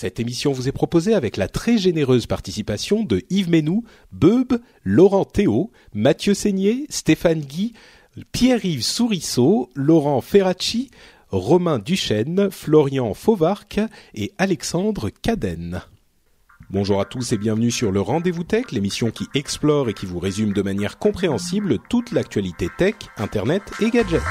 Cette émission vous est proposée avec la très généreuse participation de Yves Ménou, Beub, Laurent Théo, Mathieu Seigné, Stéphane Guy, Pierre-Yves Sourisseau, Laurent Ferracci, Romain Duchesne, Florian Fauvarc et Alexandre Cadenne. Bonjour à tous et bienvenue sur le Rendez-vous Tech, l'émission qui explore et qui vous résume de manière compréhensible toute l'actualité tech, internet et gadgets.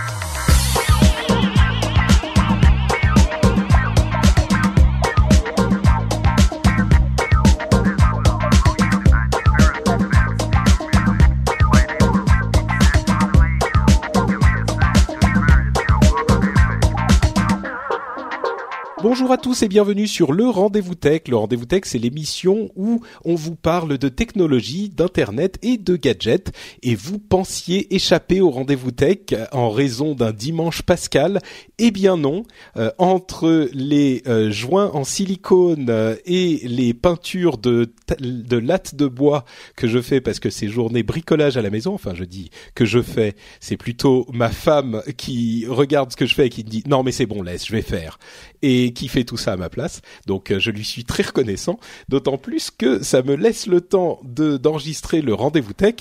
Bonjour à tous et bienvenue sur le Rendez-vous Tech. Le Rendez-vous Tech, c'est l'émission où on vous parle de technologie, d'internet et de gadgets. Et vous pensiez échapper au Rendez-vous Tech en raison d'un dimanche pascal? Eh bien non. Euh, entre les euh, joints en silicone euh, et les peintures de de lattes de bois que je fais parce que c'est journée bricolage à la maison. Enfin, je dis que je fais. C'est plutôt ma femme qui regarde ce que je fais et qui dit non mais c'est bon laisse, je vais faire. Et qui fait tout ça à ma place. Donc euh, je lui suis très reconnaissant, d'autant plus que ça me laisse le temps de d'enregistrer le rendez-vous tech,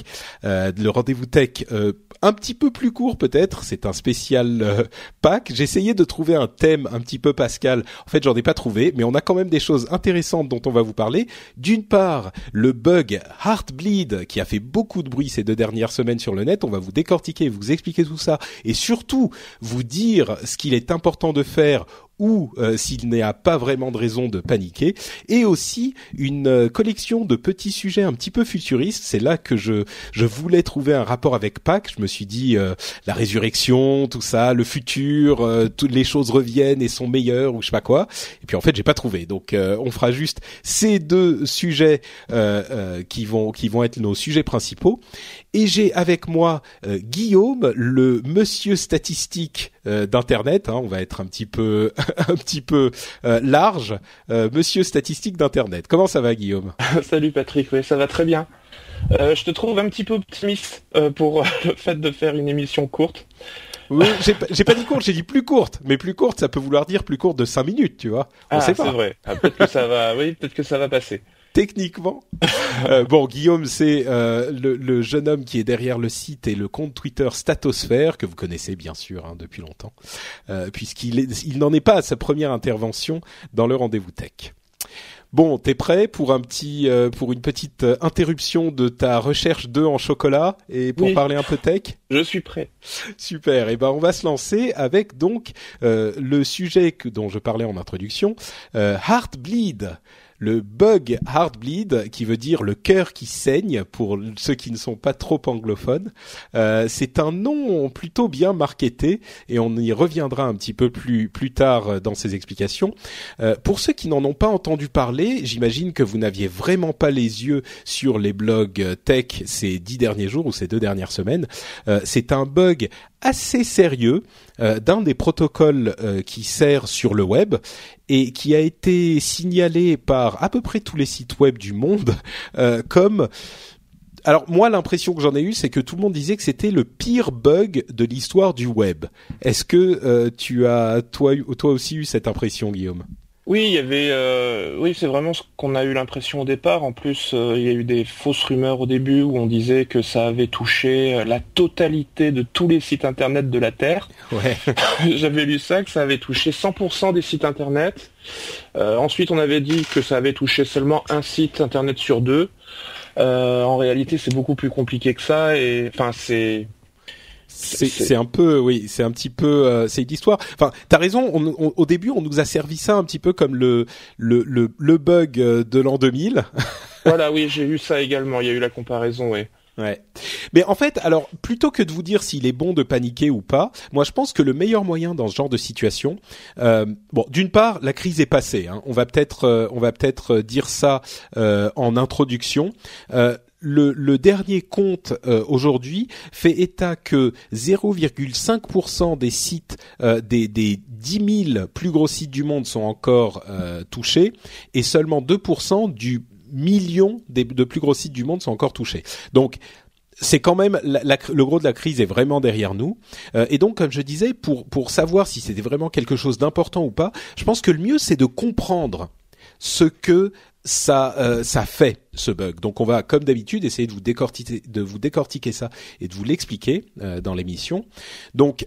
euh, le rendez-vous tech euh, un petit peu plus court peut-être. C'est un spécial euh, pack. J'ai essayé de trouver un thème un petit peu Pascal. En fait, j'en ai pas trouvé, mais on a quand même des choses intéressantes dont on va vous parler. D'une part, le bug Heartbleed qui a fait beaucoup de bruit ces deux dernières semaines sur le net. On va vous décortiquer, vous expliquer tout ça, et surtout vous dire ce qu'il est important de faire ou euh, s'il n'y a pas vraiment de raison de paniquer, et aussi une euh, collection de petits sujets un petit peu futuristes. C'est là que je je voulais trouver un rapport avec Pâques. Je me suis dit euh, la résurrection, tout ça, le futur, euh, toutes les choses reviennent et sont meilleures ou je sais pas quoi. Et puis en fait j'ai pas trouvé. Donc euh, on fera juste ces deux sujets qui vont qui vont être nos sujets principaux. Et j'ai avec moi Guillaume, le monsieur statistique d'internet. Hein, on va être un petit peu un petit peu large, monsieur statistique d'internet. Comment ça va Guillaume? Salut Patrick, oui ça va très bien. Euh, je te trouve un petit peu optimiste euh, pour le fait de faire une émission courte. Oui, j'ai pas, dit courte, j'ai dit plus courte. Mais plus courte, ça peut vouloir dire plus courte de 5 minutes, tu vois. On ah, sait c'est vrai. Ah, peut-être que ça va. Oui, peut-être que ça va passer. Techniquement. Euh, bon, Guillaume, c'est euh, le, le jeune homme qui est derrière le site et le compte Twitter Statosphère, que vous connaissez bien sûr hein, depuis longtemps, euh, puisqu'il il n'en est pas à sa première intervention dans le rendez-vous tech. Bon, t'es prêt pour un petit, euh, pour une petite interruption de ta recherche d'œufs en chocolat et pour Oui. parler un peu tech? Je suis prêt. Super. Et ben on va se lancer avec donc euh, le sujet que, dont je parlais en introduction, euh, Heartbleed. Le bug Heartbleed, qui veut dire le cœur qui saigne pour ceux qui ne sont pas trop anglophones. Euh, c'est un nom plutôt bien marketé et on y reviendra un petit peu plus plus tard dans ces explications. Euh, pour ceux qui n'en ont pas entendu parler, j'imagine que vous n'aviez vraiment pas les yeux sur les blogs tech ces dix derniers jours ou ces deux dernières semaines. Euh, c'est un bug assez sérieux euh, d'un des protocoles euh, qui sert sur le web et qui a été signalé par à peu près tous les sites web du monde euh, comme alors moi l'impression que j'en ai eue c'est que tout le monde disait que c'était le pire bug de l'histoire du web. Est-ce que tu as toi toi aussi eu cette impression Guillaume? Oui, il y avait. euh, Oui, c'est vraiment ce qu'on a eu l'impression au départ. En plus, euh, il y a eu des fausses rumeurs au début où on disait que ça avait touché euh, la totalité de tous les sites internet de la Terre. Ouais. J'avais lu ça, que ça avait touché 100% des sites internet. Euh, ensuite, on avait dit que ça avait touché seulement un site internet sur deux. Euh, en réalité, c'est beaucoup plus compliqué que ça. Et enfin, c'est C'est un peu, oui, c'est un petit peu, euh, c'est une histoire. Enfin, t'as raison. On, on- au début, on nous a servi ça un petit peu comme le le le, le bug euh, de l'an 2000. voilà, oui, j'ai eu ça également. Il y a eu la comparaison, oui. Ouais. Mais en fait, alors plutôt que de vous dire s'il est bon de paniquer ou pas, moi je pense que le meilleur moyen dans ce genre de situation, euh, bon, d'une part, la crise est passée. Hein. On va peut-être, euh, on va peut-être dire ça euh, en introduction. Euh, le, le, dernier compte euh, aujourd'hui fait état que 0,5% des sites euh, des, des 10 000 plus gros sites du monde sont encore euh, touchés et seulement 2% du millions de plus gros sites du monde sont encore touchés. Donc c'est quand même le gros de la crise est vraiment derrière nous. Euh, et donc comme je disais pour pour savoir si c'était vraiment quelque chose d'important ou pas je pense que le mieux c'est de comprendre ce que ça euh, ça fait ce bug. Donc on va comme d'habitude essayer de vous décortiquer ça et de vous l'expliquer euh, dans l'émission. Donc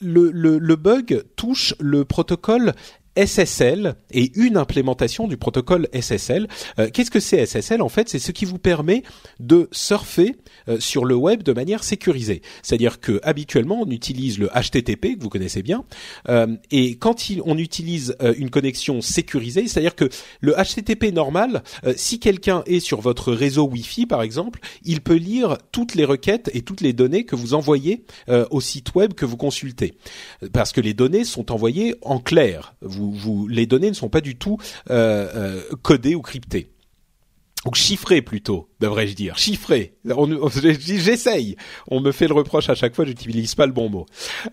le, le bug touche le protocole SSL et une implémentation du protocole SSL. Euh, Qu'est-ce que c'est SSL En fait, c'est ce qui vous permet de surfer euh, sur le web de manière sécurisée. C'est-à-dire que habituellement, on utilise le HTTP que vous connaissez bien, euh, et quand il, on utilise euh, une connexion sécurisée, c'est-à-dire que le HTTP normal, euh, si quelqu'un est sur votre réseau Wi-Fi par exemple, il peut lire toutes les requêtes et toutes les données que vous envoyez euh, au site web que vous consultez, parce que les données sont envoyées en clair. Vous, les données ne sont pas du tout euh, euh, codées ou cryptées. Donc chiffrées plutôt, devrais-je dire. Chiffrées. J'essaye. On me fait le reproche à chaque fois, j'utilise pas le bon mot.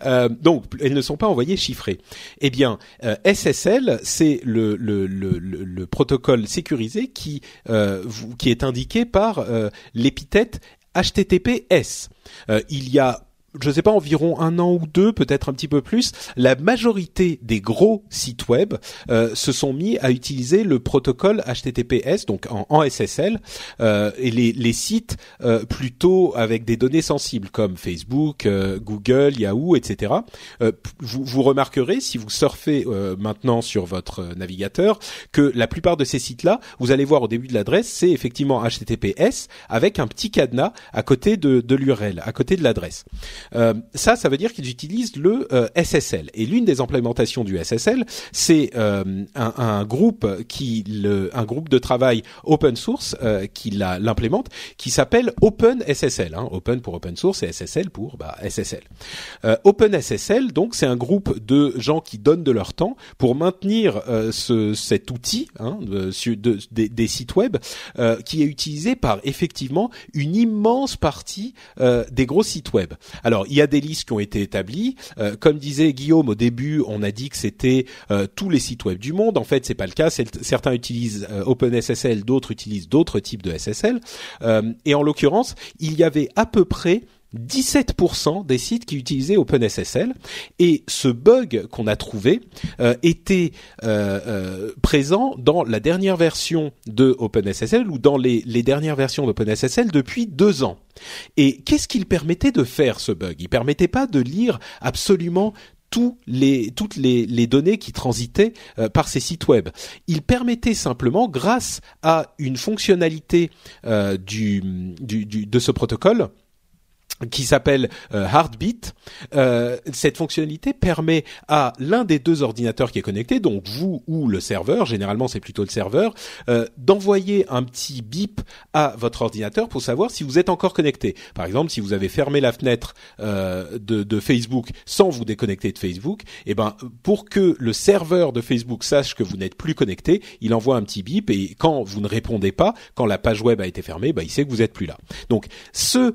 Euh, donc, elles ne sont pas envoyées chiffrées. Eh bien, SSL, c'est le, le, le, le, protocole sécurisé qui, qui est indiqué par l'épithète HTTPS. il y a je sais pas, environ un an ou deux, peut-être un petit peu plus, la majorité des gros sites web euh, se sont mis à utiliser le protocole HTTPS, donc en, en SSL, euh, et les, les sites euh, plutôt avec des données sensibles comme Facebook, euh, Google, Yahoo, etc. Euh, vous, vous, remarquerez si vous surfez euh, maintenant sur votre navigateur que la plupart de ces sites-là, vous allez voir au début de l'adresse, c'est effectivement HTTPS avec un petit cadenas à côté de, de l'URL, à côté de l'adresse. Euh, ça, ça veut dire qu'ils utilisent le euh, SSL. Et l'une des implémentations du SSL, c'est euh, un, un, groupe qui, le, un groupe de travail open source qui l'implémente, qui s'appelle OpenSSL. Hein, open pour open source et SSL pour bah, SSL. OpenSSL, donc, c'est un groupe de gens qui donnent de leur temps pour maintenir ce, cet outil hein, de, de, de, des sites web qui est utilisé par effectivement une immense partie des gros sites web. Alors il y a des listes qui ont été établies. Euh, comme disait Guillaume au début, on a dit que c'était euh, tous les sites web du monde. En fait, c'est pas le cas. Certains utilisent euh, OpenSSL, d'autres utilisent d'autres types de SSL. Et en l'occurrence, il y avait à peu près 17% des sites qui utilisaient OpenSSL et ce bug qu'on a trouvé euh, était euh, euh, présent dans la dernière version de OpenSSL ou dans les, dernières versions d'OpenSSL depuis deux ans. Et qu'est-ce qu'il permettait de faire ce bug? Il permettait pas de lire absolument tous les, toutes les, données qui transitaient par ces sites web. Il permettait simplement, grâce à une fonctionnalité du, de ce protocole, qui s'appelle euh, Heartbeat. Euh, cette fonctionnalité permet à l'un des deux ordinateurs qui est connecté, donc vous ou le serveur, généralement c'est plutôt le serveur, euh, d'envoyer un petit bip à votre ordinateur pour savoir si vous êtes encore connecté. Par exemple, si vous avez fermé la fenêtre euh, de, Facebook sans vous déconnecter de Facebook, eh ben pour que le serveur de Facebook sache que vous n'êtes plus connecté, il envoie un petit bip et quand vous ne répondez pas, quand la page web a été fermée, ben, il sait que vous êtes plus là. Donc ce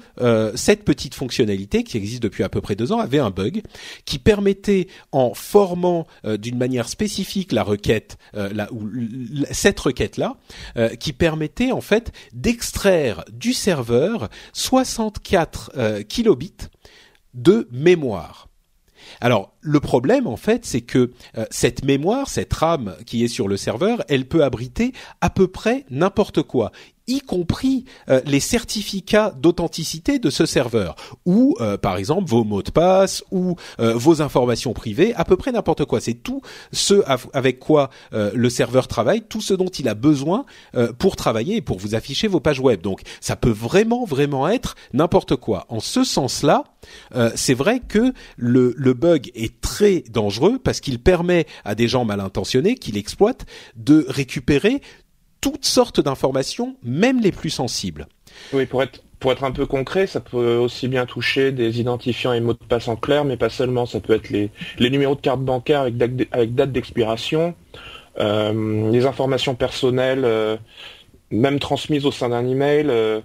cette petite fonctionnalité qui existe depuis à peu près deux ans avait un bug qui permettait, en formant euh, d'une manière spécifique la requête, euh, cette requête-là, euh, qui permettait en fait d'extraire du serveur 64 kilobits de mémoire. Alors le problème en fait, c'est que cette mémoire, cette RAM qui est sur le serveur, elle peut abriter à peu près n'importe quoi y compris euh, les certificats d'authenticité de ce serveur, ou euh, par exemple vos mots de passe, ou euh, vos informations privées, à peu près n'importe quoi. C'est tout ce avec quoi le serveur travaille, tout ce dont il a besoin pour travailler et pour vous afficher vos pages web. Donc ça peut vraiment, vraiment être n'importe quoi. En ce sens-là, c'est vrai que le, le bug est très dangereux parce qu'il permet à des gens mal intentionnés qui l'exploitent de récupérer toutes sortes d'informations, même les plus sensibles. Oui, pour être pour être un peu concret, ça peut aussi bien toucher des identifiants et mots de passe en clair, mais pas seulement. Ça peut être les, les numéros de carte bancaire avec date, d'expiration, euh, les informations personnelles, euh, même transmises au sein d'un email. Euh,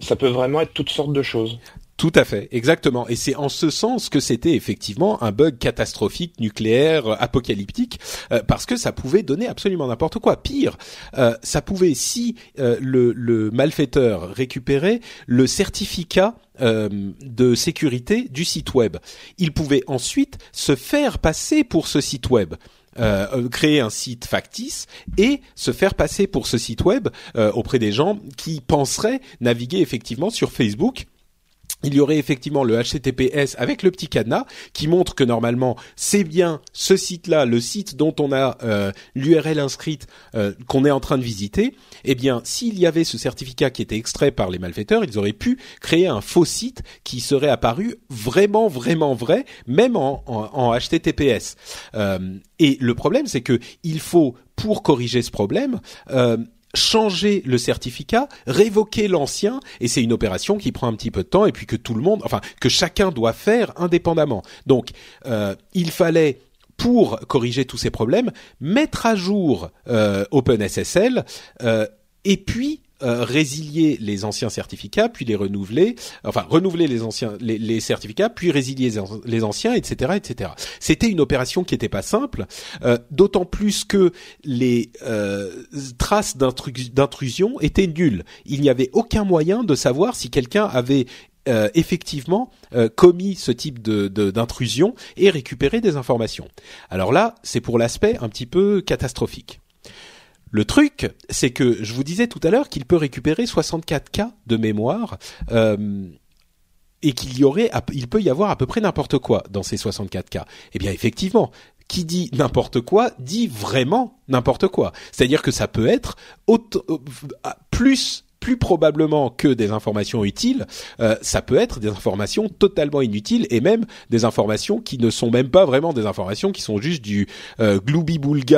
ça peut vraiment être toutes sortes de choses. Tout à fait, exactement. Et c'est en ce sens que c'était effectivement un bug catastrophique, nucléaire, apocalyptique, euh, parce que ça pouvait donner absolument n'importe quoi. Pire, euh, ça pouvait, si euh, le, malfaiteur récupérait le certificat de sécurité du site web, il pouvait ensuite se faire passer pour ce site web. créer un site factice et se faire passer pour ce site web auprès des gens qui penseraient naviguer effectivement sur Facebook il y aurait effectivement le HTTPS avec le petit cadenas qui montre que normalement c'est bien ce site-là, le site dont on a euh, l'URL inscrite euh, qu'on est en train de visiter. Eh bien, s'il y avait ce certificat qui était extrait par les malfaiteurs, ils auraient pu créer un faux site qui serait apparu vraiment, vraiment vrai, même en, en, HTTPS. Euh, et le problème, c'est que il faut pour corriger ce problème changer le certificat, révoquer l'ancien, et c'est une opération qui prend un petit peu de temps, et puis que tout le monde, enfin que chacun doit faire indépendamment. Donc, euh, il fallait pour corriger tous ces problèmes, mettre à jour euh, OpenSSL euh, et puis euh, résilier les anciens certificats, puis les renouveler, enfin renouveler les anciens les, certificats, puis résilier les anciens, etc., etc. C'était une opération qui n'était pas simple, euh, d'autant plus que les euh, traces d'intrusion étaient nulles. Il n'y avait aucun moyen de savoir si quelqu'un avait effectivement commis ce type de d'intrusion et récupéré des informations. Alors là, c'est pour l'aspect un petit peu catastrophique. Le truc, c'est que je vous disais tout à l'heure qu'il peut récupérer 64 k de mémoire euh, et qu'il y aurait, il peut y avoir à peu près n'importe quoi dans ces 64 k. Eh bien, effectivement, qui dit n'importe quoi dit vraiment n'importe quoi. C'est-à-dire que ça peut être euh, plus plus probablement que des informations utiles, euh, ça peut être des informations totalement inutiles et même des informations qui ne sont même pas vraiment des informations, qui sont juste du euh,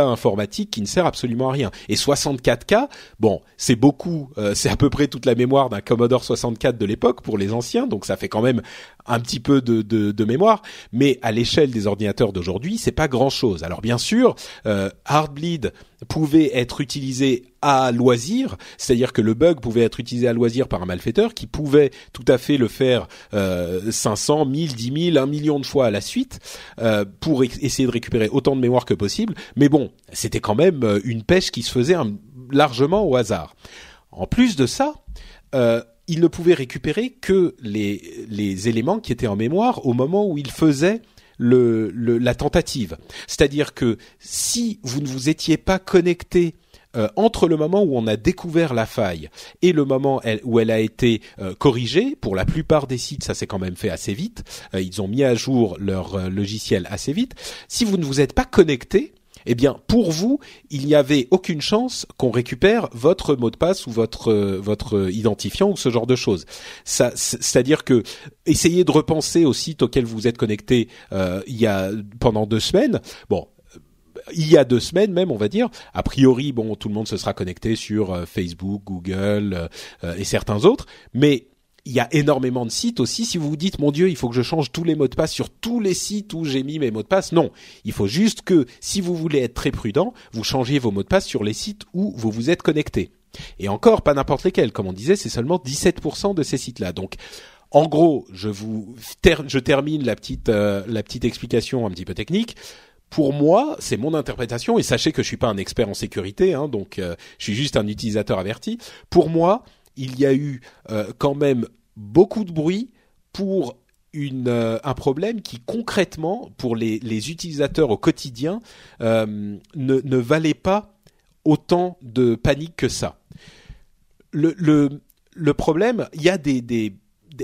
informatique qui ne sert absolument à rien. Et 64K, bon, c'est beaucoup, euh, c'est à peu près toute la mémoire d'un Commodore 64 de l'époque pour les anciens, donc ça fait quand même un petit peu de, de, mémoire, mais à l'échelle des ordinateurs d'aujourd'hui, c'est pas grand-chose. Alors bien sûr, euh, Heartbleed pouvait être utilisé à loisir, c'est-à-dire que le bug pouvait être utilisé à loisir par un malfaiteur qui pouvait tout à fait le faire euh, 500, 1000, 10 000, 1 million de fois à la suite euh, pour essayer de récupérer autant de mémoire que possible. Mais bon, c'était quand même euh, une pêche qui se faisait largement au hasard. En plus de ça, euh, il ne pouvait récupérer que les, éléments qui étaient en mémoire au moment où il faisait la tentative. C'est-à-dire que si vous ne vous étiez pas connecté euh, entre le moment où on a découvert la faille et le moment où elle a été euh, corrigée, pour la plupart des sites, ça s'est quand même fait assez vite. Euh, ils ont mis à jour leur logiciel assez vite. Si vous ne vous êtes pas connecté, eh bien pour vous, il n'y avait aucune chance qu'on récupère votre mot de passe ou votre votre identifiant ou ce genre de choses. C'est-à-dire que essayez de repenser au site auquel vous êtes connecté euh, il y a pendant deux semaines. Bon, il y a deux semaines même, on va dire. A priori, bon, tout le monde se sera connecté sur euh, Facebook, Google euh, et certains autres, mais il y a énormément de sites aussi. Si vous vous dites, mon Dieu, il faut que je change tous les mots de passe sur tous les sites où j'ai mis mes mots de passe, non. Il faut juste que, si vous voulez être très prudent, vous changiez vos mots de passe sur les sites où vous vous êtes connecté. Et encore, pas n'importe lesquels. Comme on disait, c'est seulement 17% de ces sites-là. Donc, en gros, je vous je termine la petite euh, la petite explication un petit peu technique. Pour moi, c'est mon interprétation et sachez que je suis pas un expert en sécurité, hein, donc euh, je suis juste un utilisateur averti. Pour moi, il y a eu euh, quand même beaucoup de bruit pour euh, un problème qui concrètement, pour les, utilisateurs au quotidien, euh, ne, valait pas autant de panique que ça. Le, problème, il y a des,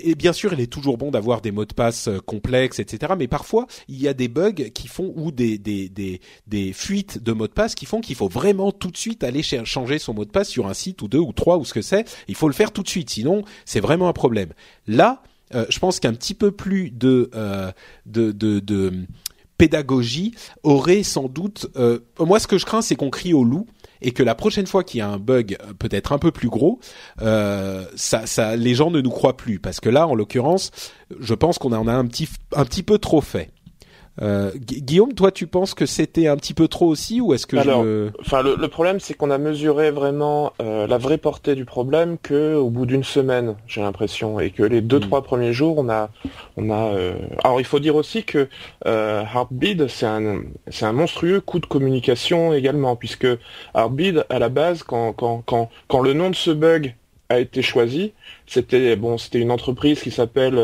et bien sûr, il est toujours bon d'avoir des mots de passe euh, complexes, etc. Mais parfois, il y a des bugs qui font ou des des des, des fuites de mots de passe qui font qu'il faut vraiment tout de suite aller changer son mot de passe sur un site ou deux ou trois ou ce que c'est. Il faut le faire tout de suite, sinon c'est vraiment un problème. Là, euh, je pense qu'un petit peu plus de euh, de, de, de pédagogie aurait sans doute. moi, ce que je crains, c'est qu'on crie au loup et que la prochaine fois qu'il y a un bug peut-être un peu plus gros, ça, les gens ne nous croient plus parce que là, en l'occurrence, je pense qu'on en a un petit, un petit peu trop fait. Euh, Guillaume, toi, tu penses que c'était un petit peu trop aussi, ou est-ce que Alors, enfin, le, problème, c'est qu'on a mesuré vraiment euh, la vraie portée du problème que au bout d'une semaine, j'ai l'impression, et que les deux hmm. trois premiers jours, on a, on a. Euh, alors, il faut dire aussi que Heartbeat, c'est un, c'est un monstrueux coup de communication également, puisque Heartbeat, à la base, quand, quand, quand, quand le nom de ce bug a été choisi, c'était bon, c'était une entreprise qui s'appelle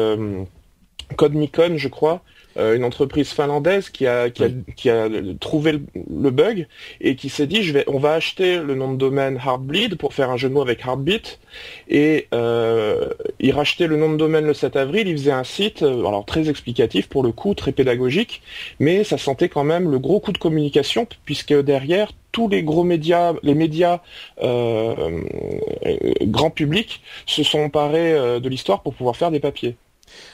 CodeMicon, je crois, euh, une entreprise finlandaise qui a, qui a, qui a trouvé le, bug et qui s'est dit je vais, on va acheter le nom de domaine Heartbleed pour faire un jeu de mots avec Heartbeat. Et euh, il rachetait le nom de domaine le 7 avril, il faisait un site euh, alors très explicatif pour le coup, très pédagogique, mais ça sentait quand même le gros coup de communication puisque derrière tous les gros médias, les médias euh, grand public se sont emparés de l'histoire pour pouvoir faire des papiers.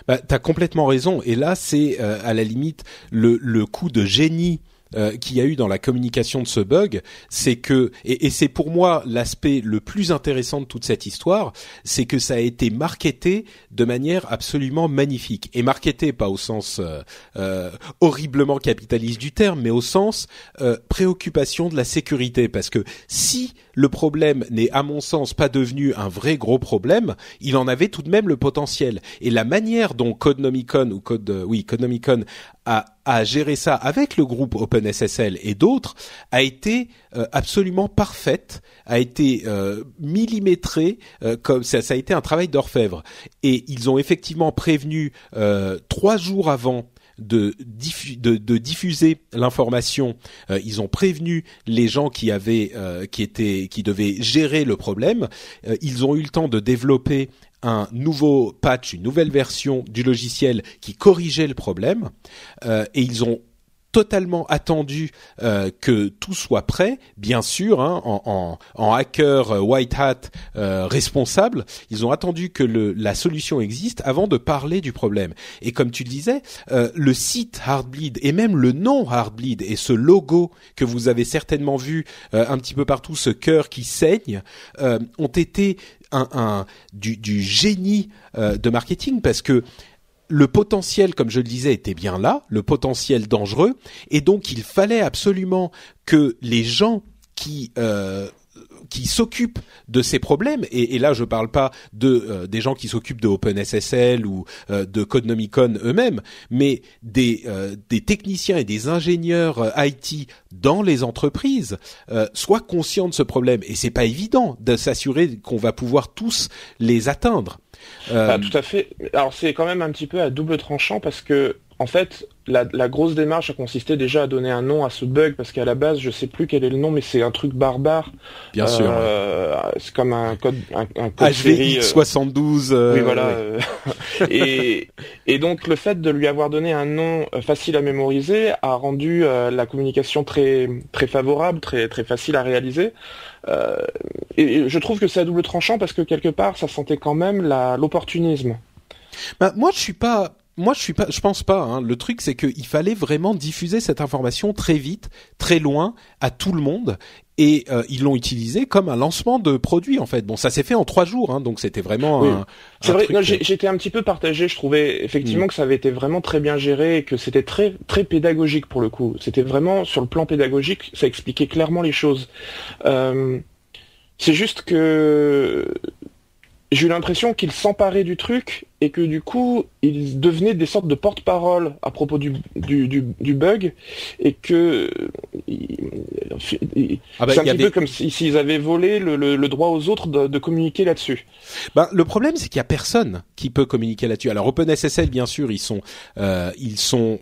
Bah, t'as complètement raison. Et là, c'est euh, à la limite le, le coup de génie euh, qu'il y a eu dans la communication de ce bug, c'est que et, et c'est pour moi l'aspect le plus intéressant de toute cette histoire, c'est que ça a été marketé de manière absolument magnifique. Et marketé pas au sens euh, euh horriblement capitaliste du terme, mais au sens euh, préoccupation de la sécurité, parce que si le problème n'est à mon sens pas devenu un vrai gros problème, il en avait tout de même le potentiel. Et la manière dont Codenomicon ou Code oui Codenomicon a, a géré ça avec le groupe OpenSSL et d'autres a été euh, absolument parfaite, a été euh, millimétrée euh, comme ça, ça a été un travail d'orfèvre. Et ils ont effectivement prévenu euh, trois jours avant de, de, diffuser l'information. ils ont prévenu les gens qui avaient, qui étaient, qui devaient gérer le problème. ils ont eu le temps de développer un nouveau patch, une nouvelle version du logiciel qui corrigeait le problème, euh, et ils ont totalement attendu euh, que tout soit prêt, bien sûr, hein, en, en, hacker euh, white hat responsable. Ils ont attendu que le, la solution existe avant de parler du problème. Et comme tu le disais, le site Heartbleed et même le nom Heartbleed et ce logo que vous avez certainement vu un petit peu partout, ce cœur qui saigne, ont été un, du, du, génie euh, de marketing parce que le potentiel, comme je le disais, était bien là, le potentiel dangereux, et donc il fallait absolument que les gens qui euh, qui s'occupent de ces problèmes et, et là je parle pas de euh, des gens qui s'occupent de OpenSSL ou euh, de Codenomicon eux-mêmes, mais des euh, des techniciens et des ingénieurs IT dans les entreprises soient conscients de ce problème et c'est pas évident de s'assurer qu'on va pouvoir tous les atteindre. Ah, tout à fait. Alors c'est quand même un petit peu à double tranchant parce que en fait, la, grosse démarche a consisté déjà à donner un nom à ce bug parce qu'à la base, je sais plus quel est le nom, mais c'est un truc barbare. Bien sûr. Euh, c'est comme un code, un, un code HVX 72. Euh, oui, voilà. et, et donc le fait de lui avoir donné un nom euh, facile à mémoriser a rendu la communication très très favorable, très très facile à réaliser. et, je trouve que c'est à double tranchant parce que quelque part, ça sentait quand même l'opportunisme. Bah, moi, je suis pas moi je suis pas, je pense pas. Hein. Le truc c'est qu'il fallait vraiment diffuser cette information très vite, très loin, à tout le monde. Et euh, ils l'ont utilisé comme un lancement de produit en fait. Bon, ça s'est fait en trois jours, hein, donc c'était vraiment. Oui. C'est vrai. J'étais un petit peu partagé. Je trouvais effectivement mm. que ça avait été vraiment très bien géré et que c'était très très pédagogique pour le coup. C'était vraiment sur le plan pédagogique, ça expliquait clairement les choses. Euh, c'est juste que j'ai eu l'impression qu'ils s'emparaient du truc et que du coup ils devenaient des sortes de porte-parole à propos du, du, du, bug et que ah bah, c'est un petit peu comme s'ils avaient volé le, le, droit aux autres de, de communiquer là-dessus. Ben, le problème c'est qu'il y a personne qui peut communiquer là-dessus. Alors OpenSSL bien sûr ils sont euh, ils sont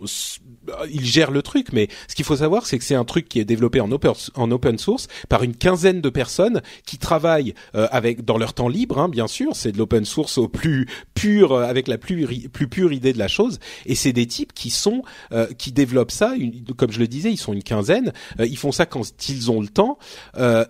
ils gèrent le truc, mais ce qu'il faut savoir, c'est que c'est un truc qui est développé en open, en open source par une quinzaine de personnes qui travaillent euh, avec dans leur temps libre, hein, bien sûr. C'est de l'open source au plus pur, euh, avec la plus plus pure idée de la chose. Et c'est des types qui sont euh, qui développent ça. comme je le disais, ils sont une quinzaine. ils font ça quand ils ont le temps.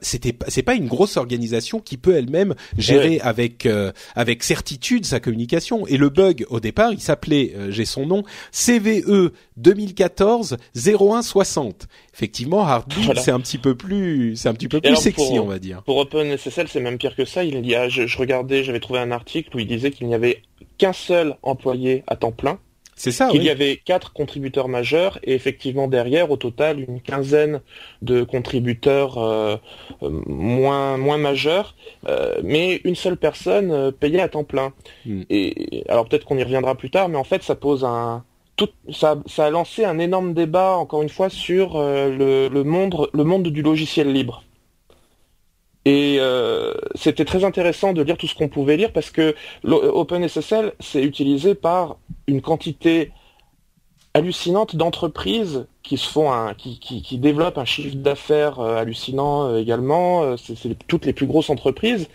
C'était c'est pas une grosse organisation qui peut elle-même gérer avec avec certitude sa communication. Et le bug au départ, il s'appelait, j'ai son nom, CVE 2000 2014 0160. Effectivement, Heartbleed c'est un petit peu plus, c'est un petit peu plus sexy, on va dire. Pour OpenSSL, c'est même pire que ça. Il y a, je, je regardais, j'avais trouvé un article où il disait qu'il n'y avait qu'un seul employé à temps plein c'est ça. Il y avait quatre contributeurs majeurs et effectivement derrière, au total, une quinzaine de contributeurs euh, euh, moins moins majeurs, euh, mais une seule personne payée à temps plein. Hmm. Et alors peut-être qu'on y reviendra plus tard, mais en fait, ça pose un ça, a lancé un énorme débat encore une fois sur le, le monde du logiciel libre. Et euh, c'était très intéressant de lire tout ce qu'on pouvait lire parce que OpenSSL, c'est utilisé par une quantité hallucinante d'entreprises qui qui, développent un chiffre d'affaires euh, hallucinant euh, également. C'est toutes les plus grosses entreprises.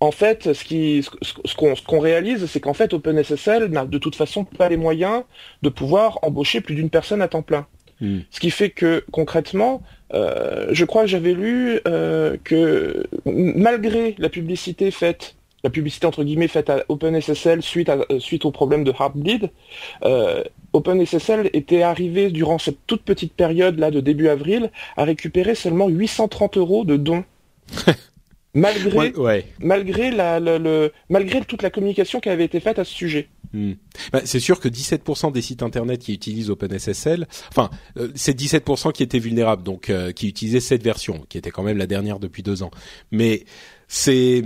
En fait, ce qui, ce, qu'on réalise, c'est qu'en fait, OpenSSL n'a de toute façon pas les moyens de pouvoir embaucher plus d'une personne à temps plein. Hmm. Ce qui fait que concrètement, euh, je crois que j'avais lu euh, que malgré la publicité faite, la publicité entre guillemets faite à OpenSSL suite, à, euh, suite au problème de Heartbleed, OpenSSL était arrivé durant cette toute petite période là de début avril à récupérer seulement 830 euros de dons. malgré, malgré, la, le, malgré toute la communication qui avait été faite à ce sujet. Hmm. Bah, c'est sûr que 17% des sites internet qui utilisent OpenSSL, enfin, euh, c'est 17% qui étaient vulnérables, donc euh, qui utilisaient cette version, qui était quand même la dernière depuis deux ans. Mais c'est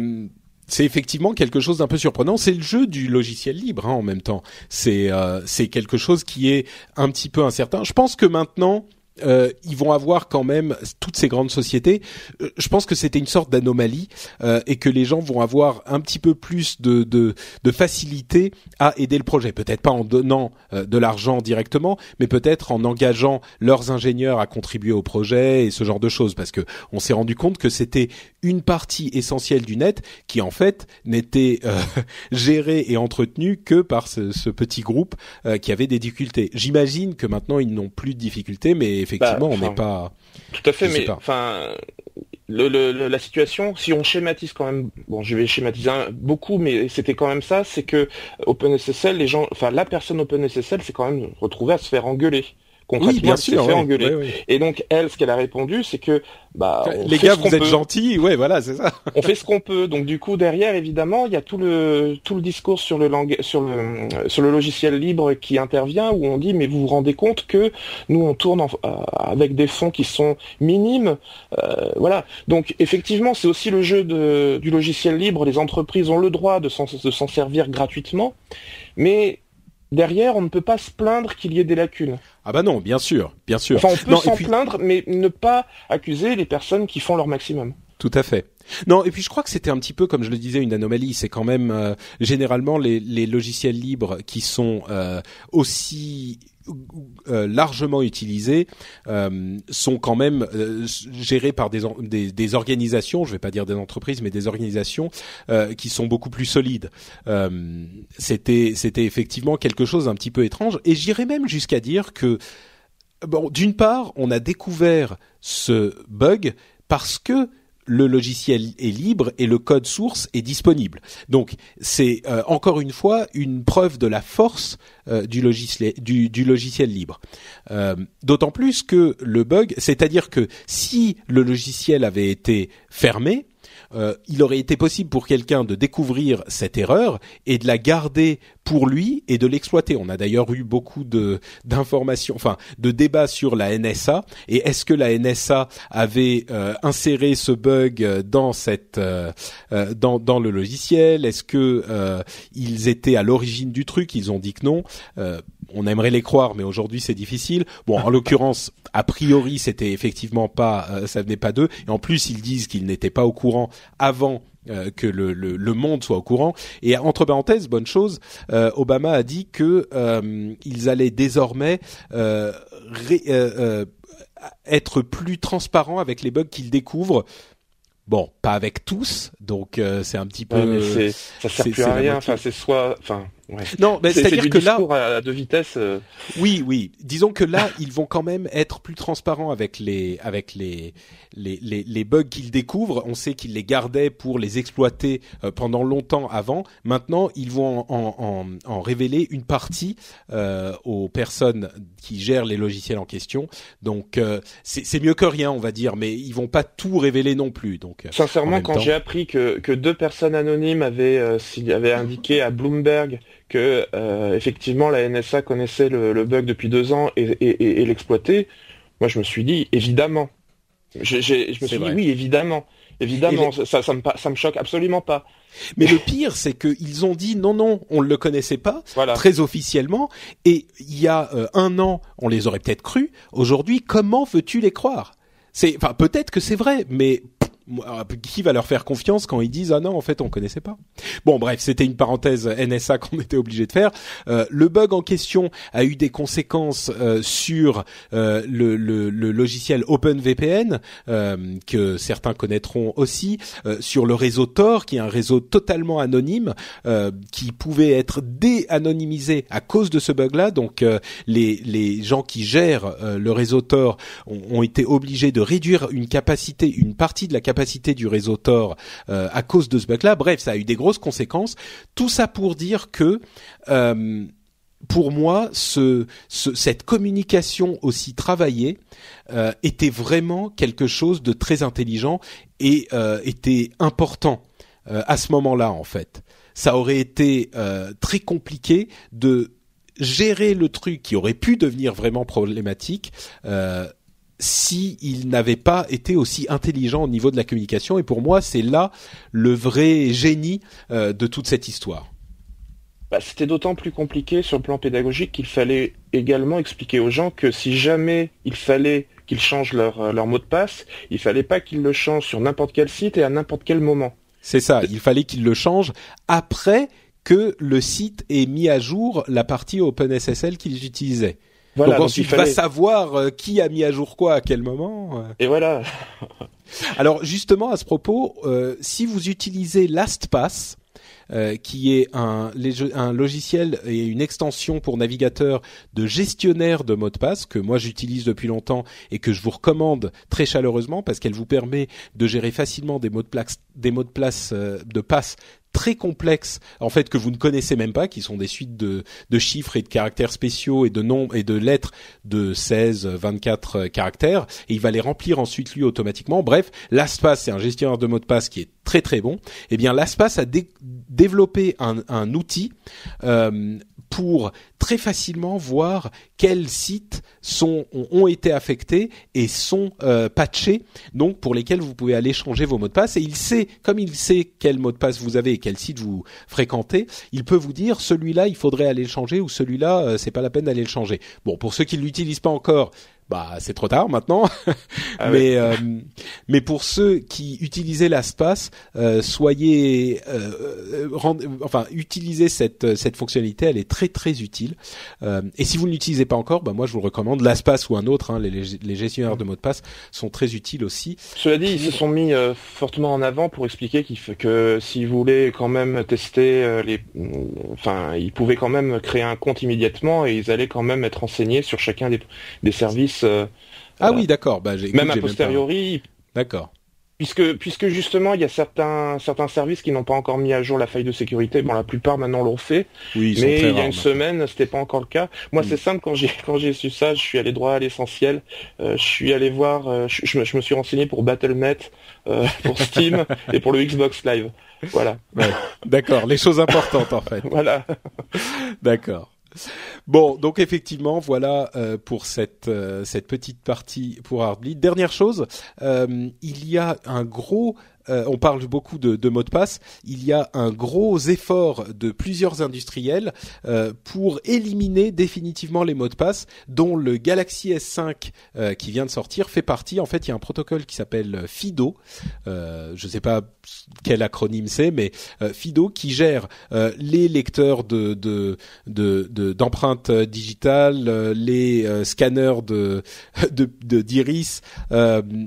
c'est effectivement quelque chose d'un peu surprenant. C'est le jeu du logiciel libre hein, en même temps. C'est euh, c'est quelque chose qui est un petit peu incertain. Je pense que maintenant euh, ils vont avoir quand même toutes ces grandes sociétés. Euh, je pense que c'était une sorte d'anomalie euh, et que les gens vont avoir un petit peu plus de, de, de facilité à aider le projet. Peut-être pas en donnant de l'argent directement, mais peut-être en engageant leurs ingénieurs à contribuer au projet et ce genre de choses. Parce que on s'est rendu compte que c'était une partie essentielle du net qui en fait n'était gérée et entretenue que par ce petit groupe qui avait des difficultés. J'imagine que maintenant ils n'ont plus de difficultés, mais effectivement, bah, on n'est pas. Tout à fait, mais enfin, la situation, si on schématise quand même, bon, je vais schématiser beaucoup, mais c'était quand même ça, c'est que OpenSSL, les gens, enfin, la personne OpenSSL, c'est quand même retrouvé à se faire engueuler oui, bien sûr, fait engueuler. Et donc elle, ce qu'elle a répondu, c'est que bah les gars, vous êtes gentils, ouais, voilà, c'est ça. on fait ce qu'on peut. Donc du coup derrière, évidemment, il y a tout le tout le discours sur le langage, sur le sur le logiciel libre qui intervient où on dit mais vous vous rendez compte que nous on tourne euh, avec des fonds qui sont minimes, euh, voilà. Donc effectivement, c'est aussi le jeu de, du logiciel libre. Les entreprises ont le droit de s'en servir gratuitement, mais derrière, on ne peut pas se plaindre qu'il y ait des lacunes. Ah bah non, bien sûr, bien sûr. Enfin, on peut s'en plaindre, mais ne pas accuser les personnes qui font leur maximum. Tout à fait. Non, et puis je crois que c'était un petit peu, comme je le disais, une anomalie. C'est quand même euh, généralement les, les, logiciels libres qui sont euh, aussi euh, largement utilisés euh, sont quand même euh, gérés par des, des, organisations, je vais pas dire des entreprises, mais des organisations qui sont beaucoup plus solides. c'était c'était effectivement quelque chose d'un petit peu étrange, et j'irais même jusqu'à dire que bon, d'une part, on a découvert ce bug parce que le logiciel est libre et le code source est disponible. Donc c'est euh, encore une fois une preuve de la force euh, du, logiciel, libre. Euh, d'autant plus que le bug, c'est-à-dire que si le logiciel avait été fermé, euh, il aurait été possible pour quelqu'un de découvrir cette erreur et de la garder pour lui et de l'exploiter. On a d'ailleurs eu beaucoup de d'informations, enfin de débats sur la NSA et est-ce que la NSA avait euh, inséré ce bug dans cette euh, dans dans le logiciel? Est-ce que ils étaient à l'origine du truc? Ils ont dit que non. On aimerait les croire, mais aujourd'hui c'est difficile. Bon, en l'occurrence, a priori, c'était effectivement pas, ça venait pas d'eux. Et en plus, ils disent qu'ils n'étaient pas au courant avant euh, que le, le, monde soit au courant. Et entre parenthèses, bonne chose, euh, Obama a dit que euh, ils allaient désormais être plus transparents avec les bugs qu'ils découvrent. Bon, pas avec tous, donc c'est un petit peu. ça sert plus à rien. Enfin, c'est soit, enfin, Non, mais c'est-à-dire que là, à deux vitesses. Euh. Oui, oui. Disons que là, ils vont quand même être plus transparents avec les avec les les les, les bugs qu'ils découvrent. On sait qu'ils les gardaient pour les exploiter euh, pendant longtemps avant. Maintenant, ils vont en en, en révéler une partie euh, aux personnes qui gèrent les logiciels en question. Donc euh, c'est mieux que rien, on va dire, mais ils vont pas tout révéler non plus. Donc sincèrement, quand j'ai appris que que deux personnes anonymes avaient avaient indiqué à Bloomberg que euh, effectivement la NSA connaissait le, bug depuis deux ans et, l'exploitait, moi je me suis dit évidemment. Je, me suis dit oui évidemment, évidemment ça, ça, me, ça me choque absolument pas. Mais le pire, c'est qu'ils ont dit non, non, on ne le connaissait pas, très officiellement, et il y a euh, un an, on les aurait peut-être cru. Aujourd'hui, comment veux-tu les croire? C'est, enfin, peut-être que c'est vrai, mais qui va leur faire confiance quand ils disent ah non en fait on connaissait pas? Bon bref c'était une parenthèse NSA qu'on était obligé de faire. Euh, le bug en question a eu des conséquences euh, sur euh, le, le, le, logiciel OpenVPN euh, que certains connaîtront aussi, euh, sur le réseau Tor qui est un réseau totalement anonyme qui pouvait être dé-anonymisé à cause de ce bug là. Donc les, les gens qui gèrent le réseau Tor ont, ont été obligés de réduire une capacité, une partie de la capacité capacité du réseau Tor euh, à cause de ce bug-là. Bref, ça a eu des grosses conséquences. Tout ça pour dire que euh, pour moi, ce, cette communication aussi travaillée euh, était vraiment quelque chose de très intelligent et était important à ce moment-là en fait. Ça aurait été très compliqué de gérer le truc qui aurait pu devenir vraiment problématique si il n'avait pas été aussi intelligent au niveau de la communication. Et pour moi, c'est là le vrai génie euh, de toute cette histoire. Bah, c'était d'autant plus compliqué sur le plan pédagogique qu'il fallait également expliquer aux gens que si jamais il fallait qu'ils changent leur, euh, leur mot de passe, il fallait pas qu'ils le changent sur n'importe quel site et à n'importe quel moment. C'est ça, il fallait qu'ils le changent après que le site ait mis à jour la partie OpenSSL qu'ils utilisaient. Voilà, donc ensuite, il va savoir euh, qui a mis à jour quoi à quel moment. Euh. Et voilà. Alors justement à ce propos, euh, si vous utilisez LastPass, qui est un, un, logiciel et une extension pour navigateur de gestionnaire de mots de passe que moi j'utilise depuis longtemps et que je vous recommande très chaleureusement parce qu'elle vous permet de gérer facilement des mots de place, des mots de place de passe très complexes en fait que vous ne connaissez même pas, qui sont des suites de, de chiffres et de caractères spéciaux et de noms et de lettres de 16, 24 caractères, il va les remplir ensuite lui automatiquement. Bref, LastPass c'est un gestionnaire de mots de passe qui est très très bon. Eh bien, LastPass a développé un, un outil euh, pour très facilement voir quels sites sont ont, été affectés et sont euh, patchés, donc pour lesquels vous pouvez aller changer vos mots de passe. Et il sait, comme il sait quel mot de passe vous avez et quel site vous fréquentez, il peut vous dire celui-là il faudrait aller le changer ou celui-là euh, c'est pas la peine d'aller le changer. Bon, pour ceux qui l'utilisent pas encore, bah c'est trop tard maintenant. Ah mais euh, mais pour ceux qui utilisaient l'espace, euh, soyez euh, enfin utilisez cette cette fonctionnalité, elle est très très utile. et si vous ne l'utilisez pas encore, bah moi je vous le recommande. L'espace ou un autre, hein, les, les, gestionnaires de mots de passe sont très utiles aussi. Cela dit, ils se sont mis fortement en avant pour expliquer qu'il que s'ils voulaient quand même tester les, enfin ils pouvaient quand même créer un compte immédiatement et ils allaient quand même être renseignés sur chacun des, des services euh, ah oui, d'accord. Bah, même a posteriori. D'accord. Puisque, puisque justement, il y a certains, certains services qui n'ont pas encore mis à jour la faille de sécurité. Bon, la plupart maintenant l'ont fait. Oui, mais il y a une semaine, c'était pas encore le cas. Moi, c'est mm. simple. Quand j'ai, quand j'ai su ça, je suis allé droit à l'essentiel. Euh, je suis allé voir. Euh, je, me, suis renseigné pour Battle.net, pour Steam et pour le Xbox Live. Voilà. D'accord. Les choses importantes en fait. voilà. D'accord. Bon, donc effectivement, voilà euh, pour cette euh, cette petite partie pour Heartbleed. Dernière chose, euh, il y a un gros euh, on parle beaucoup de, mots de passe, il y a un gros effort de plusieurs industriels euh, pour éliminer définitivement les mots de passe, dont le Galaxy S5 euh, qui vient de sortir fait partie. En fait, il y a un protocole qui s'appelle FIDO. je ne sais pas quel acronyme c'est, mais FIDO qui gère les lecteurs de d'empreintes de, digitales, les scanners de d'iris,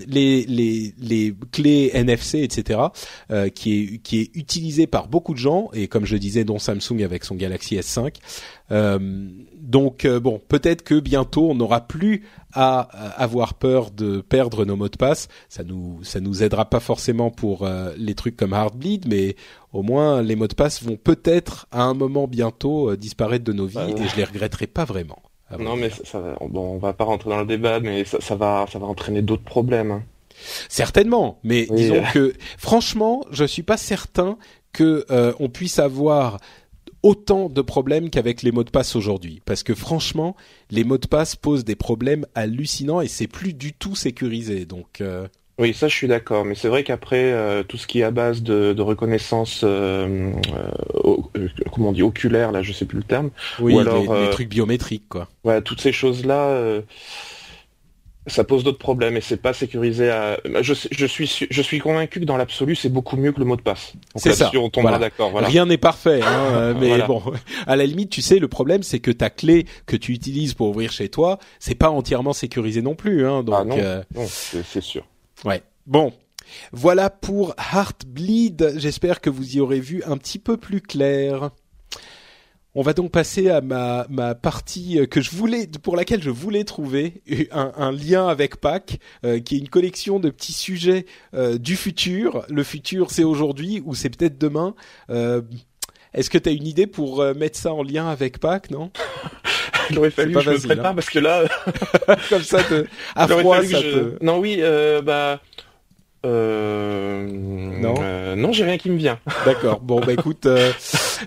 les clés NFC etc., qui est qui est utilisé par beaucoup de gens et comme je disais, dont Samsung avec son Galaxy S5. donc bon, peut-être que bientôt on n'aura plus à avoir peur de perdre nos mots de passe. Ça nous ça nous aidera pas forcément pour les trucs comme Heartbleed, mais au moins les mots de passe vont peut-être à un moment bientôt disparaître de nos vies bah et je les regretterai pas vraiment. Non, mais ça, bon, on va pas rentrer dans le débat, mais ça, ça va, ça va entraîner d'autres problèmes. Certainement, mais disons que franchement, je suis pas certain que euh, on puisse avoir autant de problèmes qu'avec les mots de passe aujourd'hui, parce que franchement, les mots de passe posent des problèmes hallucinants et c'est plus du tout sécurisé. Donc euh, oui, ça je suis d'accord, mais c'est vrai qu'après euh, tout ce qui est à base de, de reconnaissance, euh, euh, comment on dit, oculaire, là, je sais plus le terme. Oui, ou alors, les, trucs biométriques, quoi. Ouais, toutes ces choses-là, ça pose d'autres problèmes et c'est pas sécurisé. À... Je, je suis je suis convaincu que dans l'absolu, c'est beaucoup mieux que le mot de passe. C'est ça. On tombera d'accord. Voilà. Rien n'est parfait, hein, mais bon, à la limite, tu sais, le problème, c'est que ta clé que tu utilises pour ouvrir chez toi, c'est pas entièrement sécurisé non plus, hein. Donc, ah non, non c'est sûr. Ouais. Bon. Voilà pour Heartbleed. J'espère que vous y aurez vu un petit peu plus clair. On va donc passer à ma, ma partie que je voulais, pour laquelle je voulais trouver un, lien avec Pâques, euh, qui est une collection de petits sujets euh, du futur. Le futur, c'est aujourd'hui ou c'est peut-être demain. Euh, est-ce que tu as une idée pour mettre ça en lien avec Pâques, non? Il aurait fallu que je me prépare hein. parce que là, comme ça, te... à froid, ça te... Non, oui, euh, bah. Euh... Non, euh, non, j'ai rien qui me vient. D'accord. Bon, bah écoute, euh,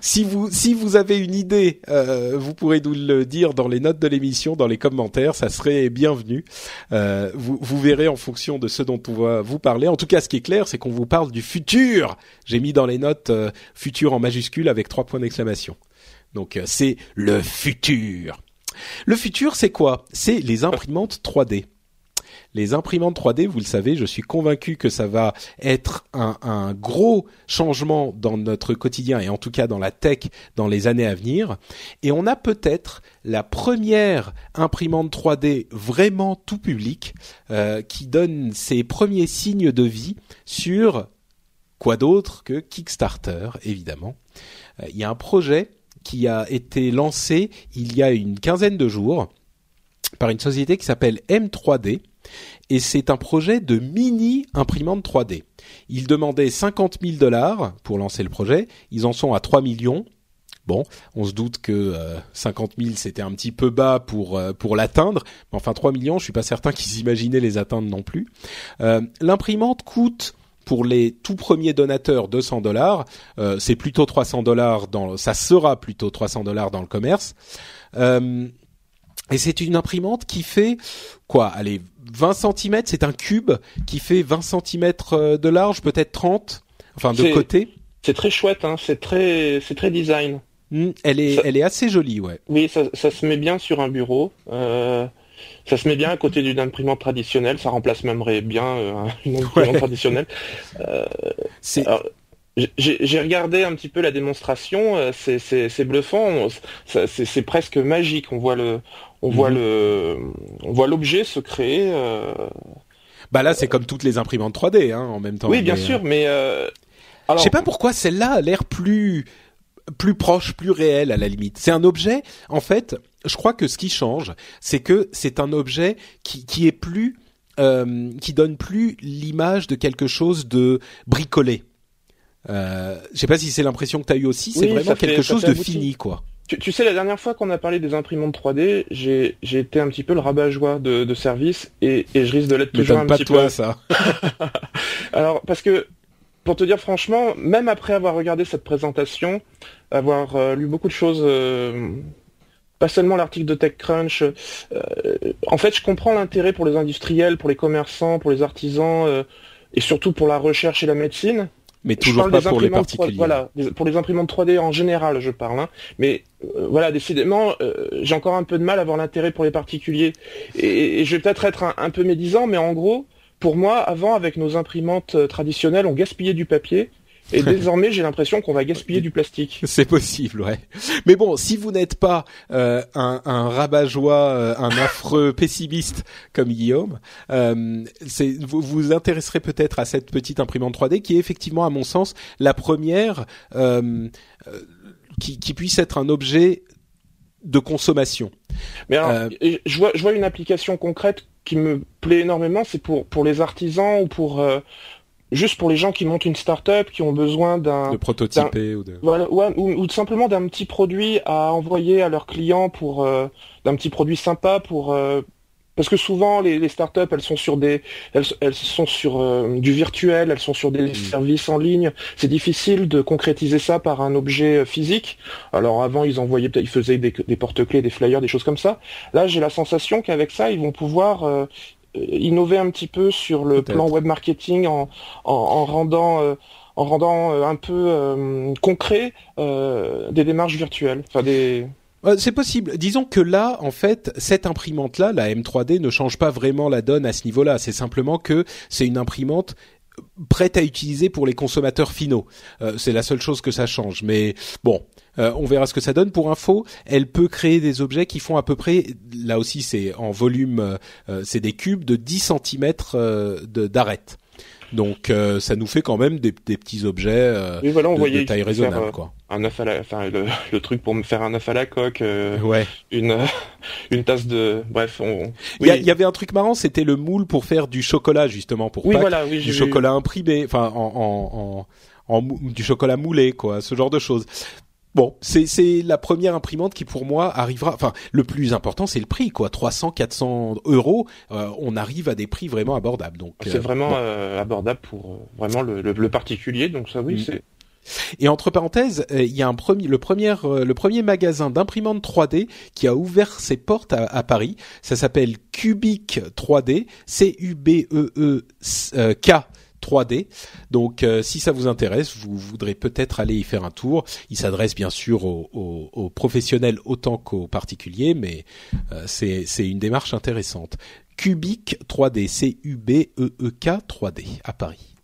si vous si vous avez une idée, euh, vous pourrez nous le dire dans les notes de l'émission, dans les commentaires, ça serait bienvenu. vous vous verrez en fonction de ce dont on va vous parler. En tout cas, ce qui est clair, c'est qu'on vous parle du futur. J'ai mis dans les notes futur en majuscule avec trois points d'exclamation. Donc c'est le futur. Le futur, c'est quoi? C'est les imprimantes 3D. Les imprimantes 3D, vous le savez, je suis convaincu que ça va être un, gros changement dans notre quotidien et en tout cas dans la tech dans les années à venir. Et on a peut-être la première imprimante 3D vraiment tout public euh, qui donne ses premiers signes de vie sur quoi d'autre que Kickstarter, évidemment. Euh, il y a un projet qui a été lancé il y a une quinzaine de jours par une société qui s'appelle M3D et c'est un projet de mini imprimante 3D. Ils demandaient 50 000 dollars pour lancer le projet, ils en sont à 3 millions. Bon, on se doute que euh, 50 000 c'était un petit peu bas pour euh, pour l'atteindre, mais enfin 3 millions, je suis pas certain qu'ils imaginaient les atteindre non plus. Euh, l'imprimante coûte pour les tout premiers donateurs 200 dollars, euh, c'est plutôt 300 dollars dans, ça sera plutôt 300 dollars dans le commerce. Euh, et c'est une imprimante qui fait quoi Allez, 20 cm, c'est un cube qui fait 20 cm euh, de large, peut-être 30, enfin de côté. C'est très chouette, hein, c'est très, c'est très design. Hmm, elle est, elle est assez jolie, ouais. Oui, ça, ça, se met bien sur un bureau. Euh, ça se met bien à côté d'une imprimante traditionnelle, ça remplace même bien euh, une imprimante traditionnelle. Euh, j'ai regardé un petit peu la démonstration, euh, c'est bluffant, c'est presque magique. On voit le, on voit mhm. le, on voit l'objet se créer. Euh... Bah là, c'est comme toutes les imprimantes 3D, hein, en même temps. Oui, bien sûr, mais euh... je sais pas pourquoi celle-là a l'air plus plus proche, plus réel à la limite. C'est un objet, en fait, je crois que ce qui change, c'est que c'est un objet qui, qui est plus, euh, qui donne plus l'image de quelque chose de bricolé. Euh, je sais pas si c'est l'impression que tu as eu aussi, c'est vraiment quelque chose de fini, quoi. Tu, sais, la dernière fois qu'on a parlé des imprimantes 3D, j'ai été un petit peu le rabat-joie de, de service et, et je risque de l'être toujours un pas petit toi, peu. ça. Alors, parce que pour te dire franchement, même après avoir regardé cette présentation, avoir euh, lu beaucoup de choses, euh, pas seulement l'article de TechCrunch, en fait, je comprends l'intérêt pour les industriels, pour les commerçants, pour les artisans et surtout pour la recherche et la médecine. Mais toujours pas pour les particuliers. voilà, pour les imprimantes 3D en général, je parle. Hein. Mais voilà, décidément, j'ai encore un peu de mal à voir l'intérêt pour les particuliers. Et, je vais peut-être être un, un, peu médisant, mais en gros, pour moi, avant, avec nos imprimantes traditionnelles, on gaspillait du papier Et désormais, j'ai l'impression qu'on va gaspiller du plastique. C'est possible, ouais. Mais bon, si vous n'êtes pas euh, un, un rabat-joie, euh, un affreux pessimiste comme Guillaume, euh, vous vous intéresserez peut-être à cette petite imprimante 3D qui est effectivement, à mon sens, la première euh, euh, qui, qui puisse être un objet de consommation. Mais alors, je vois, je vois une application concrète qui me plaît énormément, c'est pour pour les artisans ou pour juste pour les gens qui montent une start-up, qui ont besoin d'un de prototyper ou de voilà, ou, ou, simplement d'un petit produit à envoyer à leurs clients pour euh, d'un petit produit sympa pour euh, parce que souvent les, les startups elles sont sur des elles, elles sont sur euh, du virtuel, elles sont sur des mm. services en ligne. C'est difficile de concrétiser ça par un objet physique. Alors avant ils envoyaient ils faisaient des, des porte-clés, des flyers, des choses comme ça. Là j'ai la sensation qu'avec ça ils vont pouvoir innover un petit peu sur le plan web marketing en, en, rendant en rendant euh, euh, un peu concret des démarches virtuelles, enfin des c'est possible. Disons que là, en fait, cette imprimante-là, la M3D, ne change pas vraiment la donne à ce niveau-là. C'est simplement que c'est une imprimante prête à utiliser pour les consommateurs finaux. c'est la seule chose que ça change. Mais bon, euh, on verra ce que ça donne. Pour info, elle peut créer des objets qui font à peu près, là aussi c'est en volume, euh, euh, c'est des cubes de 10 cm d'arête. Donc ça nous fait quand même des, petits objets de, taille raisonnable, quoi. Un œuf à la, enfin le, truc pour me faire un œuf à la coque, ouais. une une tasse de, bref. On... Il y, avait un truc marrant, c'était le moule pour faire du chocolat justement pour oui, voilà, oui, du chocolat imprimé, enfin en, en, en, du chocolat moulé, quoi, ce genre de choses. Bon, c'est la première imprimante qui pour moi arrivera. Enfin, le plus important c'est le prix quoi, 300, 400 euros. Euh, on arrive à des prix vraiment abordables. Donc c'est euh, vraiment euh, abordable pour vraiment le, particulier. Donc ça oui mm. c'est. Et entre parenthèses, il y a un premier, le premier, le premier magasin d'imprimantes 3D qui a ouvert ses portes à, à Paris. Ça s'appelle Cubic 3D, C U B E E K 3D. Donc euh, si ça vous intéresse, vous voudrez peut-être aller y faire un tour. Il s'adresse bien sûr aux, professionnels autant qu'aux particuliers, mais euh, c'est une démarche intéressante. Cubic 3D, C-U-B-E-E-K 3D à Paris.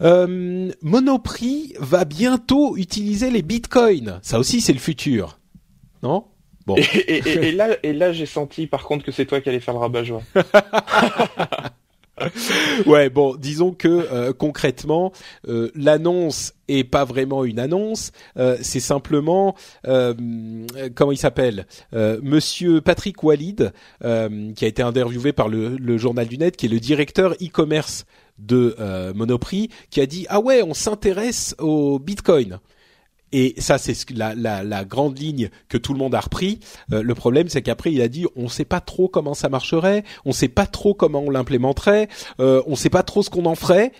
Euh, Monoprix va bientôt utiliser les bitcoins. Ça aussi, c'est le futur, non? Bon. Et, là, et là, j'ai senti par contre que c'est toi qui allais faire le rabat-joie. ouais, bon, disons que euh, concrètement, euh, l'annonce est pas vraiment une annonce, euh, c'est simplement comment il s'appelle, Monsieur Patrick Walid, qui a été interviewé par le, le, journal du net, qui est le directeur e-commerce de Monoprix, qui a dit ah ouais, on s'intéresse au Bitcoin. Et ça, c'est la, la, la, grande ligne que tout le monde a repris. Euh, le problème, c'est qu'après, il a dit, on ne sait pas trop comment ça marcherait, on ne sait pas trop comment on l'implémenterait, euh, on ne sait pas trop ce qu'on en ferait,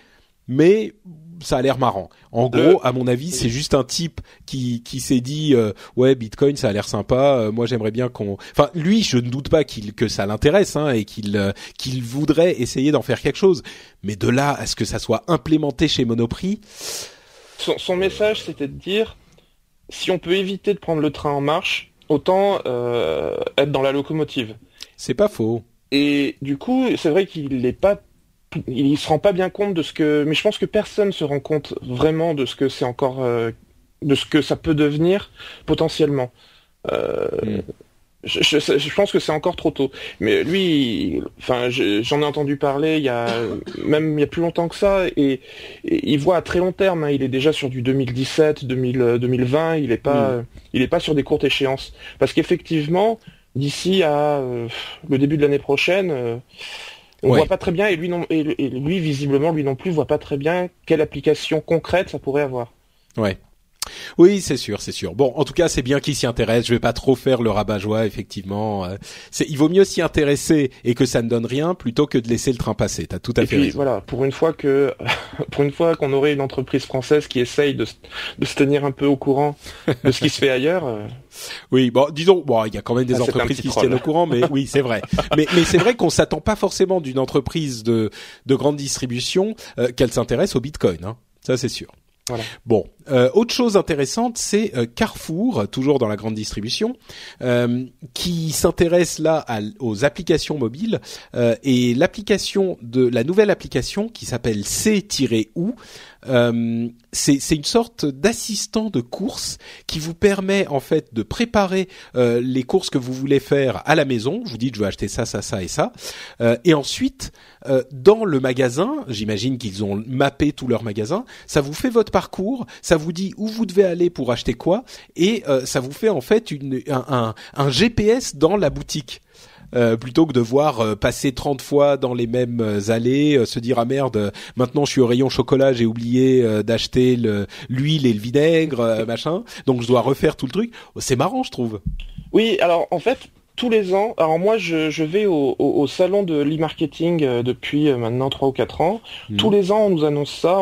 mais ça a l'air marrant. En gros, à mon avis, c'est juste un type qui qui s'est dit euh, ouais Bitcoin ça a l'air sympa. Euh, moi j'aimerais bien qu'on. Enfin lui, je ne doute pas qu'il que ça l'intéresse hein, et qu'il qu'il voudrait essayer d'en faire quelque chose. Mais de là à ce que ça soit implémenté chez Monoprix. Son, son message, c'était de dire si on peut éviter de prendre le train en marche, autant euh, être dans la locomotive. C'est pas faux. Et du coup, c'est vrai qu'il n'est pas, il se rend pas bien compte de ce que, mais je pense que personne se rend compte vraiment de ce que c'est encore, euh, de ce que ça peut devenir potentiellement. Euh, hmm. Je, je, pense que c'est encore trop tôt. Mais lui, enfin, j'en ai entendu parler il y a même il y a plus longtemps que ça, et, il voit à très long terme. Hein, il est déjà sur du 2017, 2000, 2020. Il est pas, mm. il est pas sur des courtes échéances. Parce qu'effectivement, d'ici à euh, le début de l'année prochaine, euh, on voit pas très bien, et lui non, et, lui visiblement, lui non plus voit pas très bien quelle application concrète ça pourrait avoir. Ouais. Oui, c'est sûr, c'est sûr. Bon, en tout cas, c'est bien qu'il s'y intéresse. Je vais pas trop faire le rabat-joie, effectivement. Euh, c'est, il vaut mieux s'y intéresser et que ça ne donne rien plutôt que de laisser le train passer. T'as tout à fait raison. Voilà, pour une fois que, pour une fois qu'on aurait une entreprise française qui essaye de, de se tenir un peu au courant de ce qui se fait ailleurs. Euh, oui, bon, disons, bon, il y a quand même des ah, entreprises qui se tiennent au courant, mais oui, c'est vrai. mais, mais c'est vrai qu'on s'attend pas forcément d'une entreprise de, de grande distribution euh, qu'elle s'intéresse au Bitcoin. Hein. Ça, c'est sûr. Voilà. Bon, Euh, autre chose intéressante, c'est euh, Carrefour, toujours dans la grande distribution, euh, qui s'intéresse là aux applications mobiles et l'application de la nouvelle application qui s'appelle C-ou. c'est une sorte d'assistant de course qui vous permet en fait de préparer les courses que vous voulez faire à la maison. Vous dites je vais acheter ça, ça, ça et ça, et ensuite dans le magasin, j'imagine qu'ils ont mappé tout leur magasin, ça vous fait votre parcours, vous dit où vous devez aller pour acheter quoi, et euh, ça vous fait en fait une, un, un, GPS dans la boutique. Euh, plutôt que de voir euh, passer 30 fois dans les mêmes allées, se dire ah merde, maintenant je suis au rayon chocolat, j'ai oublié d'acheter l'huile et le vinaigre, machin, donc je dois refaire tout le truc. C'est marrant, je trouve. Oui, alors en fait, tous les ans, alors moi je, je vais au, au, salon de l'e-marketing depuis maintenant 3 ou 4 ans. Hmm. Tous les ans on nous annonce ça.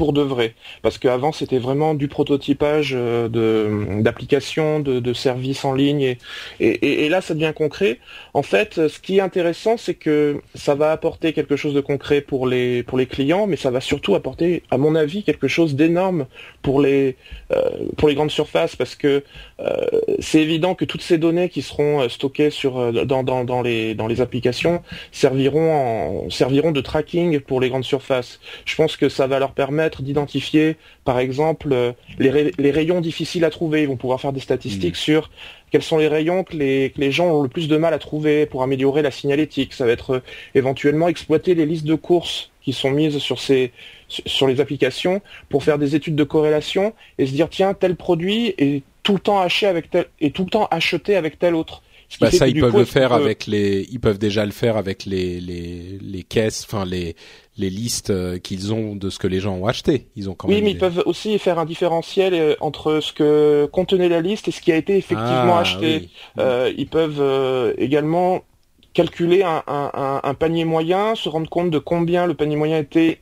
pour de vrai. Parce qu'avant, c'était vraiment du prototypage euh, de, d'applications, de, de, services en ligne. Et, et, là, ça devient concret. En fait, ce qui est intéressant, c'est que ça va apporter quelque chose de concret pour les, pour les clients, mais ça va surtout apporter, à mon avis, quelque chose d'énorme pour les, euh, pour les grandes surfaces. Parce que euh, c'est évident que toutes ces données qui seront stockées sur, dans, dans, dans, les, dans les applications serviront, en, serviront de tracking pour les grandes surfaces. Je pense que ça va leur permettre d'identifier, par exemple, euh, les, rayons difficiles à trouver. Ils vont pouvoir faire des statistiques mm. sur quels sont les rayons que les, gens ont le plus de mal à trouver pour améliorer la signalétique. Ça va être euh, éventuellement exploiter les listes de courses qui sont mises sur ces sur les applications pour faire des études de corrélation et se dire tiens tel produit est tout le temps acheté avec tel est tout le temps acheté avec tel autre. Bah ça, ils peuvent le faire avec les, ils peuvent déjà le faire avec les les les caisses, enfin les les listes euh, qu'ils ont de ce que les gens ont acheté. Ils ont quand oui, mais ils peuvent aussi faire un différentiel euh, entre ce que contenait la liste et ce qui a été effectivement ah, acheté. Euh, ils peuvent euh, également calculer un, un, un, panier moyen, se rendre compte de combien le panier moyen était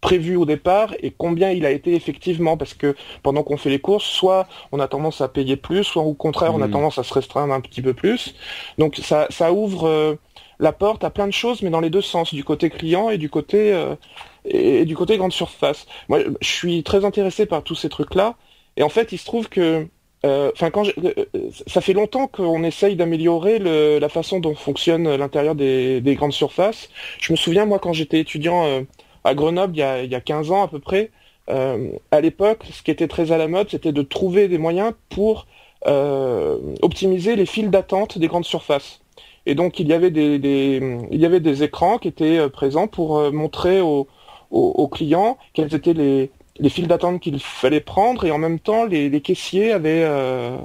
prévu au départ et combien il a été effectivement parce que pendant qu'on fait les courses soit on a tendance à payer plus soit au contraire on a tendance à se restreindre un petit peu plus donc ça, ça ouvre la porte à plein de choses, mais dans les deux sens, du côté client et du côté euh, et, du côté grande surface. Moi, je suis très intéressé par tous ces trucs-là, et en fait, il se trouve que, euh, enfin, quand euh, ça fait longtemps qu'on essaye d'améliorer la façon dont fonctionne l'intérieur des, grandes surfaces. Je me souviens, moi, quand j'étais étudiant à Grenoble, il y, a, il y a 15 ans à peu près, à l'époque, ce qui était très à la mode, c'était de trouver des moyens pour optimiser les files d'attente des grandes surfaces. Et donc il y avait des, il y avait des écrans qui étaient euh, présents pour euh, montrer aux, aux, clients quels étaient les, les files d'attente qu'il fallait prendre et en même temps les, les caissiers avaient, euh,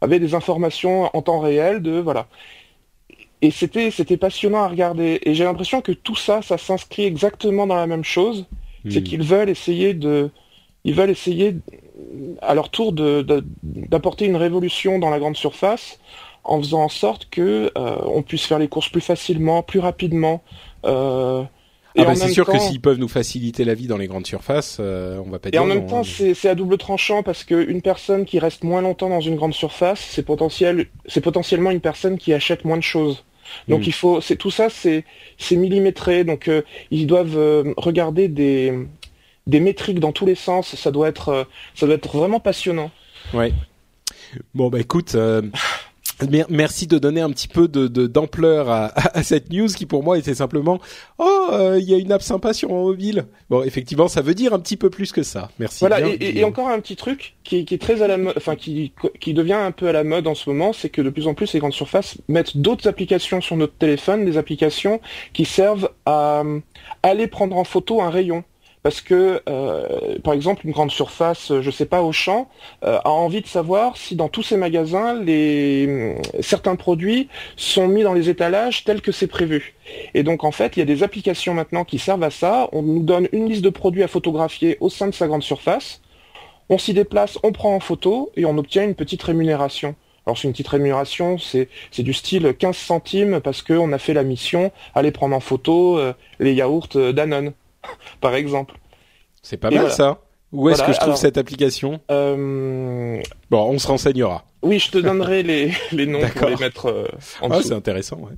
avaient des informations en temps réel de voilà. Et c'était c'était passionnant à regarder. Et j'ai l'impression que tout ça, ça s'inscrit exactement dans la même chose. C'est hmm. qu'ils veulent essayer de ils veulent essayer à leur tour d'apporter de, une révolution dans la grande surface en faisant en sorte que euh, on puisse faire les courses plus facilement, plus rapidement. Euh, ah bah c'est sûr que s'ils peuvent nous faciliter la vie dans les grandes surfaces, euh, on va pas dire. Et en même temps, hein. c'est à double tranchant parce qu'une personne qui reste moins longtemps dans une grande surface, c'est potentiel, c'est potentiellement une personne qui achète moins de choses. Donc hmm. il faut, c'est tout ça, c'est c'est millimétré. Donc euh, ils doivent euh, regarder des des métriques dans tous les sens. Ça doit être ça doit être vraiment passionnant. Ouais. Bon bah écoute, Merci de donner un petit peu de d'ampleur à, à, cette news qui pour moi était simplement oh euh, il y a une app sympa sur mon mobile. Bon effectivement ça veut dire un petit peu plus que ça. Merci. Voilà et, et, encore un petit truc qui, qui est très à la mode, enfin qui qui devient un peu à la mode en ce moment, c'est que de plus en plus les grandes surfaces mettent d'autres applications sur notre téléphone, des applications qui servent à aller prendre en photo un rayon parce que, euh, par exemple, une grande surface, je sais pas, Auchan, euh, a envie de savoir si dans tous ses magasins, les, certains produits sont mis dans les étalages tels que c'est prévu. Et donc, en fait, il y a des applications maintenant qui servent à ça. On nous donne une liste de produits à photographier au sein de sa grande surface. On s'y déplace, on prend en photo et on obtient une petite rémunération. Alors c'est une petite rémunération, c'est du style 15 centimes parce qu'on a fait la mission, aller prendre en photo euh, les yaourts Danone. Par exemple. C'est pas mal ça. Où est-ce que je trouve cette application euh... Bon, on se renseignera. Oui, je te donnerai les, les noms pour les mettre euh, en ah, c'est intéressant, ouais.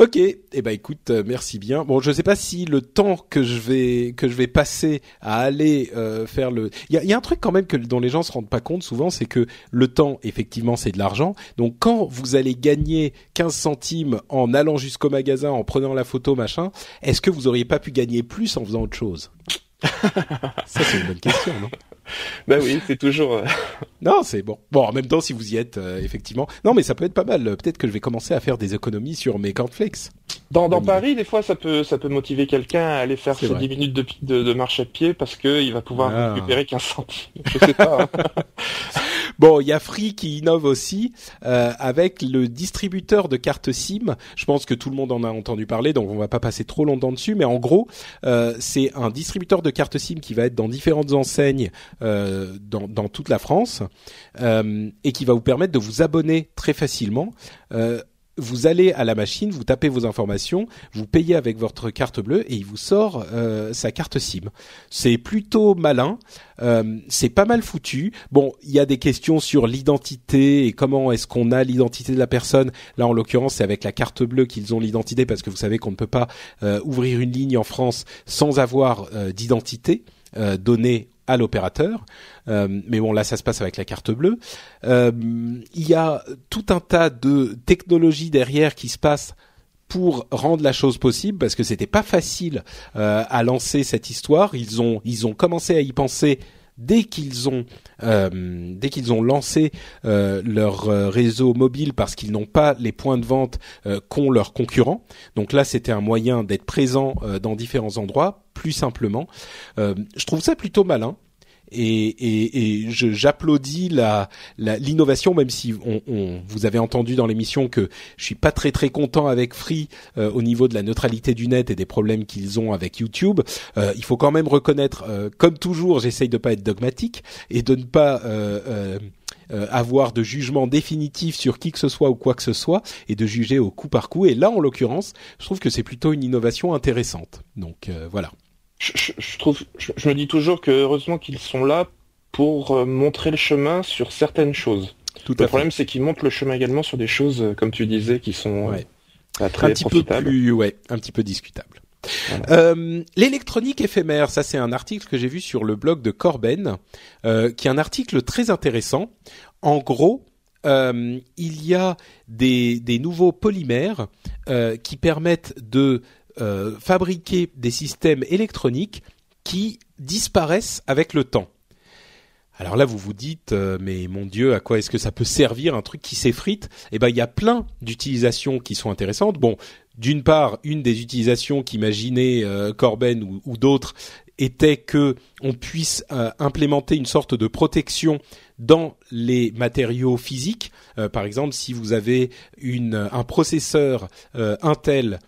Ok, eh ben écoute, euh, merci bien. Bon, je sais pas si le temps que je vais que je vais passer à aller euh, faire le, il y a, y a, un truc quand même que dont les gens se rendent pas compte souvent, c'est que le temps, effectivement, c'est de l'argent. Donc quand vous allez gagner 15 centimes en allant jusqu'au magasin, en prenant la photo, machin, est-ce que vous auriez pas pu gagner plus en faisant autre chose? Ça c'est une bonne question, non? Ben oui, c'est toujours. Euh, non, c'est bon. Bon, en même temps, si vous y êtes, euh, effectivement. Non, mais ça peut être pas mal. Peut-être que je vais commencer à faire des économies sur mes cornflakes. Dans, dans Paris, des fois, ça peut, ça peut motiver quelqu'un à aller faire ses 10 minutes de, de, de, marche à pied parce que il va pouvoir ah. récupérer 15 centimes. Je sais pas. Hein. bon, il y a Free qui innove aussi euh, avec le distributeur de cartes SIM. Je pense que tout le monde en a entendu parler, donc on va pas passer trop longtemps dessus. Mais en gros, euh, c'est un distributeur de cartes SIM qui va être dans différentes enseignes euh, dans, toute la France euh, et qui va vous permettre de vous abonner très facilement. Euh, vous allez à la machine, vous tapez vos informations, vous payez avec votre carte bleue et il vous sort euh, sa carte SIM. C'est plutôt malin, euh, c'est pas mal foutu. Bon, il y a des questions sur l'identité et comment est-ce qu'on a l'identité de la personne. Là, en l'occurrence, c'est avec la carte bleue qu'ils ont l'identité parce que vous savez qu'on ne peut pas euh, ouvrir une ligne en France sans avoir euh, d'identité donnée à l'opérateur. Euh, mais bon, là, ça se passe avec la carte bleue. Euh, il y a tout un tas de technologies derrière qui se passent pour rendre la chose possible parce que c'était pas facile euh, à lancer cette histoire. Ils ont ils ont commencé à y penser dès qu'ils ont euh, dès qu'ils ont lancé euh, leur réseau mobile parce qu'ils n'ont pas les points de vente qu'ont leurs concurrents. Donc là, c'était un moyen d'être présent dans différents endroits plus simplement. je trouve ça plutôt malin et, et, et j'applaudis la l'innovation, même si on, on, vous avez entendu dans l'émission que je suis pas très très content avec Free euh, au niveau de la neutralité du net et des problèmes qu'ils ont avec YouTube. Euh, il faut quand même reconnaître, euh, comme toujours, j'essaye de pas être dogmatique et de ne pas euh, avoir de jugement définitif sur qui que ce soit ou quoi que ce soit et de juger au coup par coup. Et là, en l'occurrence, je trouve que c'est plutôt une innovation intéressante. Donc voilà je, trouve, je, me dis toujours que heureusement qu'ils sont là pour euh, montrer le chemin sur certaines choses. Tout le problème, c'est qu'ils montrent le chemin également sur des choses, euh, comme tu disais, qui sont euh, très un petit peu plus, ouais, un petit peu discutables. L'électronique éphémère, ça c'est un article que j'ai vu sur le blog de Corben, qui est un article très intéressant. En gros, il y a des, des nouveaux polymères qui permettent de euh, fabriquer des systèmes électroniques qui disparaissent avec le temps. Alors là, vous vous dites, euh, mais mon Dieu, à quoi est-ce que ça peut servir un truc qui s'effrite? Eh ben, il y a plein d'utilisations qui sont intéressantes. Bon, d'une part, une des utilisations qu'imaginait euh, Corben ou, d'autres était que on puisse implémenter une sorte de protection dans les matériaux physiques. par exemple, si vous avez un processeur Intel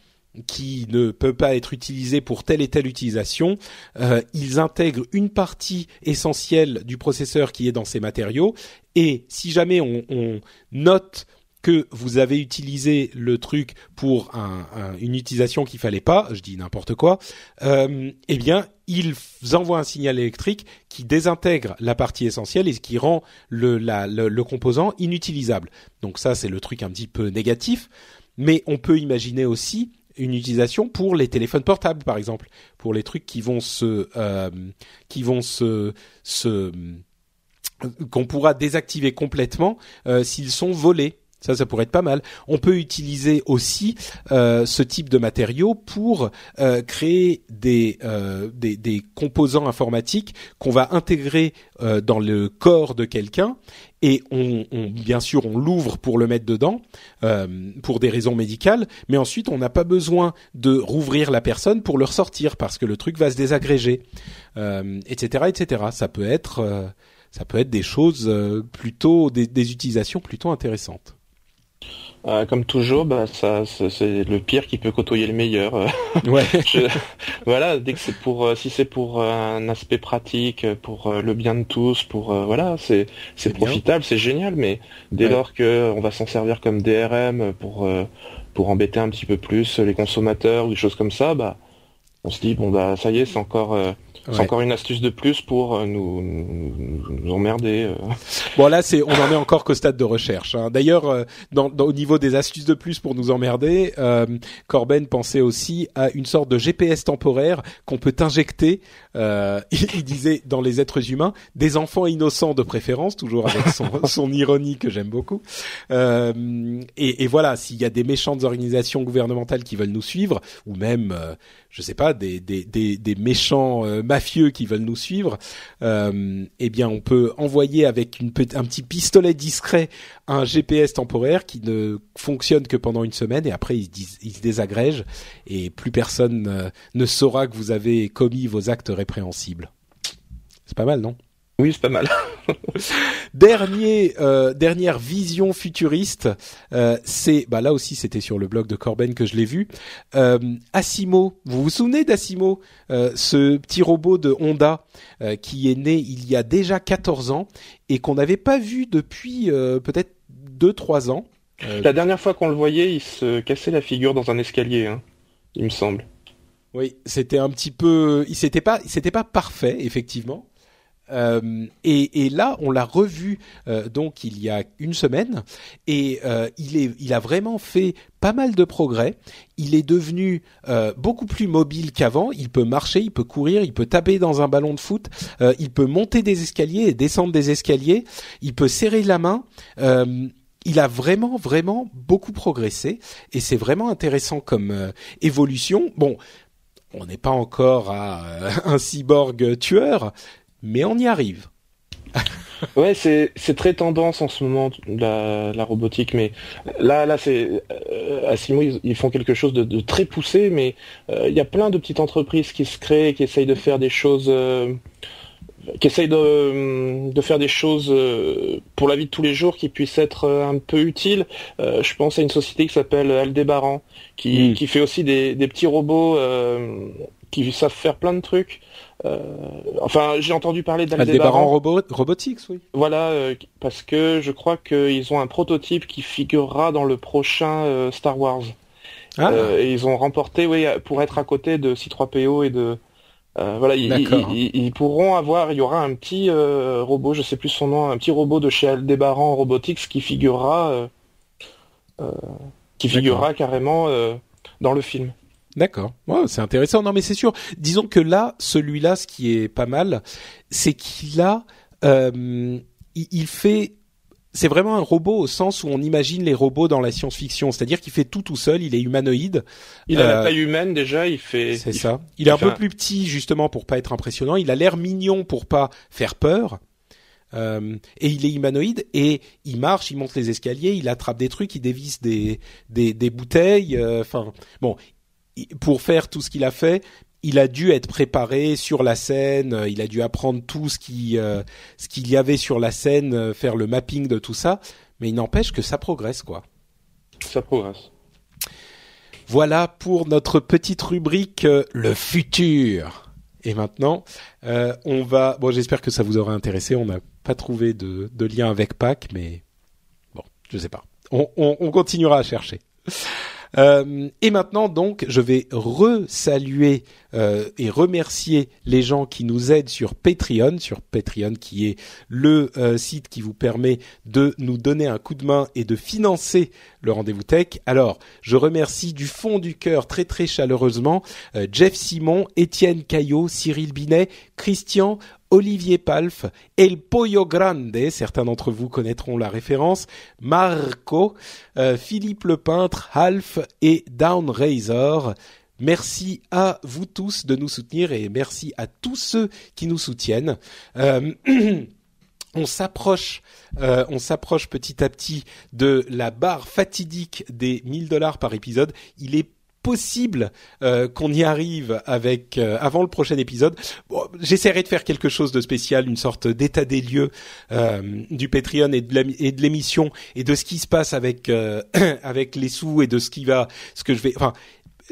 qui ne peut pas être utilisé pour telle et telle utilisation, euh, ils intègrent une partie essentielle du processeur qui est dans ces matériaux. Et si jamais on, on note que vous avez utilisé le truc pour un, une utilisation qu'il fallait pas, je dis n'importe quoi, euh, eh bien ils envoient un signal électrique qui désintègre la partie essentielle et qui rend le, le, le composant inutilisable. Donc ça c'est le truc un petit peu négatif, mais on peut imaginer aussi une utilisation pour les téléphones portables, par exemple, pour les trucs qui vont se, euh, qui vont se, se qu'on pourra désactiver complètement euh, s'ils sont volés. Ça, ça pourrait être pas mal. On peut utiliser aussi euh, ce type de matériaux pour euh, créer des, euh, des, des composants informatiques qu'on va intégrer euh, dans le corps de quelqu'un et on, on, bien sûr on l'ouvre pour le mettre dedans euh, pour des raisons médicales, mais ensuite on n'a pas besoin de rouvrir la personne pour le ressortir parce que le truc va se désagréger, etc., etc. Ça peut être ça peut être des choses plutôt des, des utilisations plutôt intéressantes. Euh, comme toujours, bah, ça, c'est le pire qui peut côtoyer le meilleur. Ouais. voilà, dès que c'est pour, euh, si c'est pour euh, un aspect pratique, pour le bien de tous, pour voilà, c'est c'est profitable, c'est génial. Mais dès lors que on va s'en servir comme DRM pour pour embêter un petit peu plus les consommateurs ou des choses comme ça, bah on se dit bon bah ça y est, c'est encore c'est encore une astuce de plus pour euh, nous, nous, emmerder. Euh. Bon là, c'est on en est encore qu'au stade de recherche. Hein. D'ailleurs, euh, dans, au niveau des astuces de plus pour nous emmerder, Corben pensait aussi à une sorte de GPS temporaire qu'on peut injecter. il, disait dans les êtres humains, des enfants innocents de préférence, toujours avec son, son ironie que j'aime beaucoup. Et, et, voilà, s'il y a des méchantes organisations gouvernementales qui veulent nous suivre, ou même je sais pas, des, des, des, des méchants euh, mafieux qui veulent nous suivre, euh, eh bien, on peut envoyer avec une, un petit pistolet discret un GPS temporaire qui ne fonctionne que pendant une semaine et après il se, il se désagrège et plus personne euh, ne saura que vous avez commis vos actes répréhensibles. C'est pas mal, non? Oui, c'est pas mal. Dernier, euh, dernière vision futuriste, euh, c'est bah là aussi c'était sur le blog de Corben que je l'ai vu. Euh, Asimo, vous vous souvenez d'Asimo, ce petit robot de Honda qui est né il y a déjà 14 ans et qu'on n'avait pas vu depuis peut-être 2-3 ans. La dernière fois qu'on le voyait, il se cassait la figure dans un escalier, hein, il me semble. Oui, c'était un petit peu, il s'était pas, c'était pas parfait effectivement. Euh, et, et, là, on l'a revu euh, donc il y a une semaine, et euh, il est, il a vraiment fait pas mal de progrès. Il est devenu euh, beaucoup plus mobile qu'avant. Il peut marcher, il peut courir, il peut taper dans un ballon de foot, euh, il peut monter des escaliers et descendre des escaliers. Il peut serrer la main. il a vraiment, vraiment beaucoup progressé, et c'est vraiment intéressant comme évolution. Bon, on n'est pas encore à un cyborg tueur, mais on y arrive. ouais, c'est très tendance en ce moment la, la robotique, mais là là c'est euh, Asimo ils, font quelque chose de, de très poussé, mais euh, il y a plein de petites entreprises qui se créent, qui essayent de faire des choses, euh, qui essayent de, de faire des choses euh, pour la vie de tous les jours qui puissent être un peu utiles. je pense à une société qui s'appelle Aldébaran, qui mm. qui fait aussi des des petits robots qui savent faire plein de trucs. Euh, enfin, j'ai entendu parler d'Aldébaran robot, Robotics, oui. Voilà, euh, parce que je crois qu'ils ont un prototype qui figurera dans le prochain euh, Star Wars. Ah. et ils ont remporté, oui, pour être à côté de C3PO et de. Voilà, ils, pourront avoir, il y aura un petit robot, je sais plus son nom, un petit robot de chez Aldébaran Robotics qui figurera, qui figurera carrément dans le film. D'accord. c'est intéressant. Non, mais c'est sûr. Disons que là, celui-là, ce qui est pas mal, c'est qu'il a, euh, il, fait. C'est vraiment un robot au sens où on imagine les robots dans la science-fiction, c'est-à-dire qu'il fait tout tout seul, il est humanoïde. Il a la euh, taille humaine déjà, il fait. C'est ça. Il, est un peu plus petit justement pour pas être impressionnant. Il a l'air mignon pour pas faire peur. Euh, et il est humanoïde et il marche, il monte les escaliers, il attrape des trucs, il dévisse des des, des bouteilles. Euh, enfin, bon, pour faire tout ce qu'il a fait, il a dû être préparé sur la scène, euh, il a dû apprendre tout ce qui euh, ce qu'il y avait sur la scène, euh, faire le mapping de tout ça, mais il n'empêche que ça progresse quoi. Ça progresse. Voilà pour notre petite rubrique le futur. Et maintenant, on va. Bon, j'espère que ça vous aura intéressé. On n'a pas trouvé de, de, lien avec Pâques, mais bon, je sais pas. On, on, on continuera à chercher. Euh, et maintenant, donc, je vais resaluer euh, et remercier les gens qui nous aident sur Patreon, sur Patreon qui est le euh, site qui vous permet de nous donner un coup de main et de financer le rendez-vous tech. Alors, je remercie du fond du cœur très très chaleureusement Jeff Simon, Étienne Caillot, Cyril Binet, Christian, Olivier Palf, El Pollo Grande, certains d'entre vous connaîtront la référence, Marco, euh, Philippe le peintre, Half et Down. Merci à vous tous de nous soutenir et merci à tous ceux qui nous soutiennent. Euh, on s'approche, euh, on s'approche petit à petit de la barre fatidique des 1000 dollars par épisode. Il est possible euh, qu'on y arrive avec euh, avant le prochain épisode. Bon, J'essaierai de faire quelque chose de spécial, une sorte d'état des lieux euh, du Patreon et de l'émission et de ce qui se passe avec avec les sous et de ce qui va, ce que je vais. Enfin,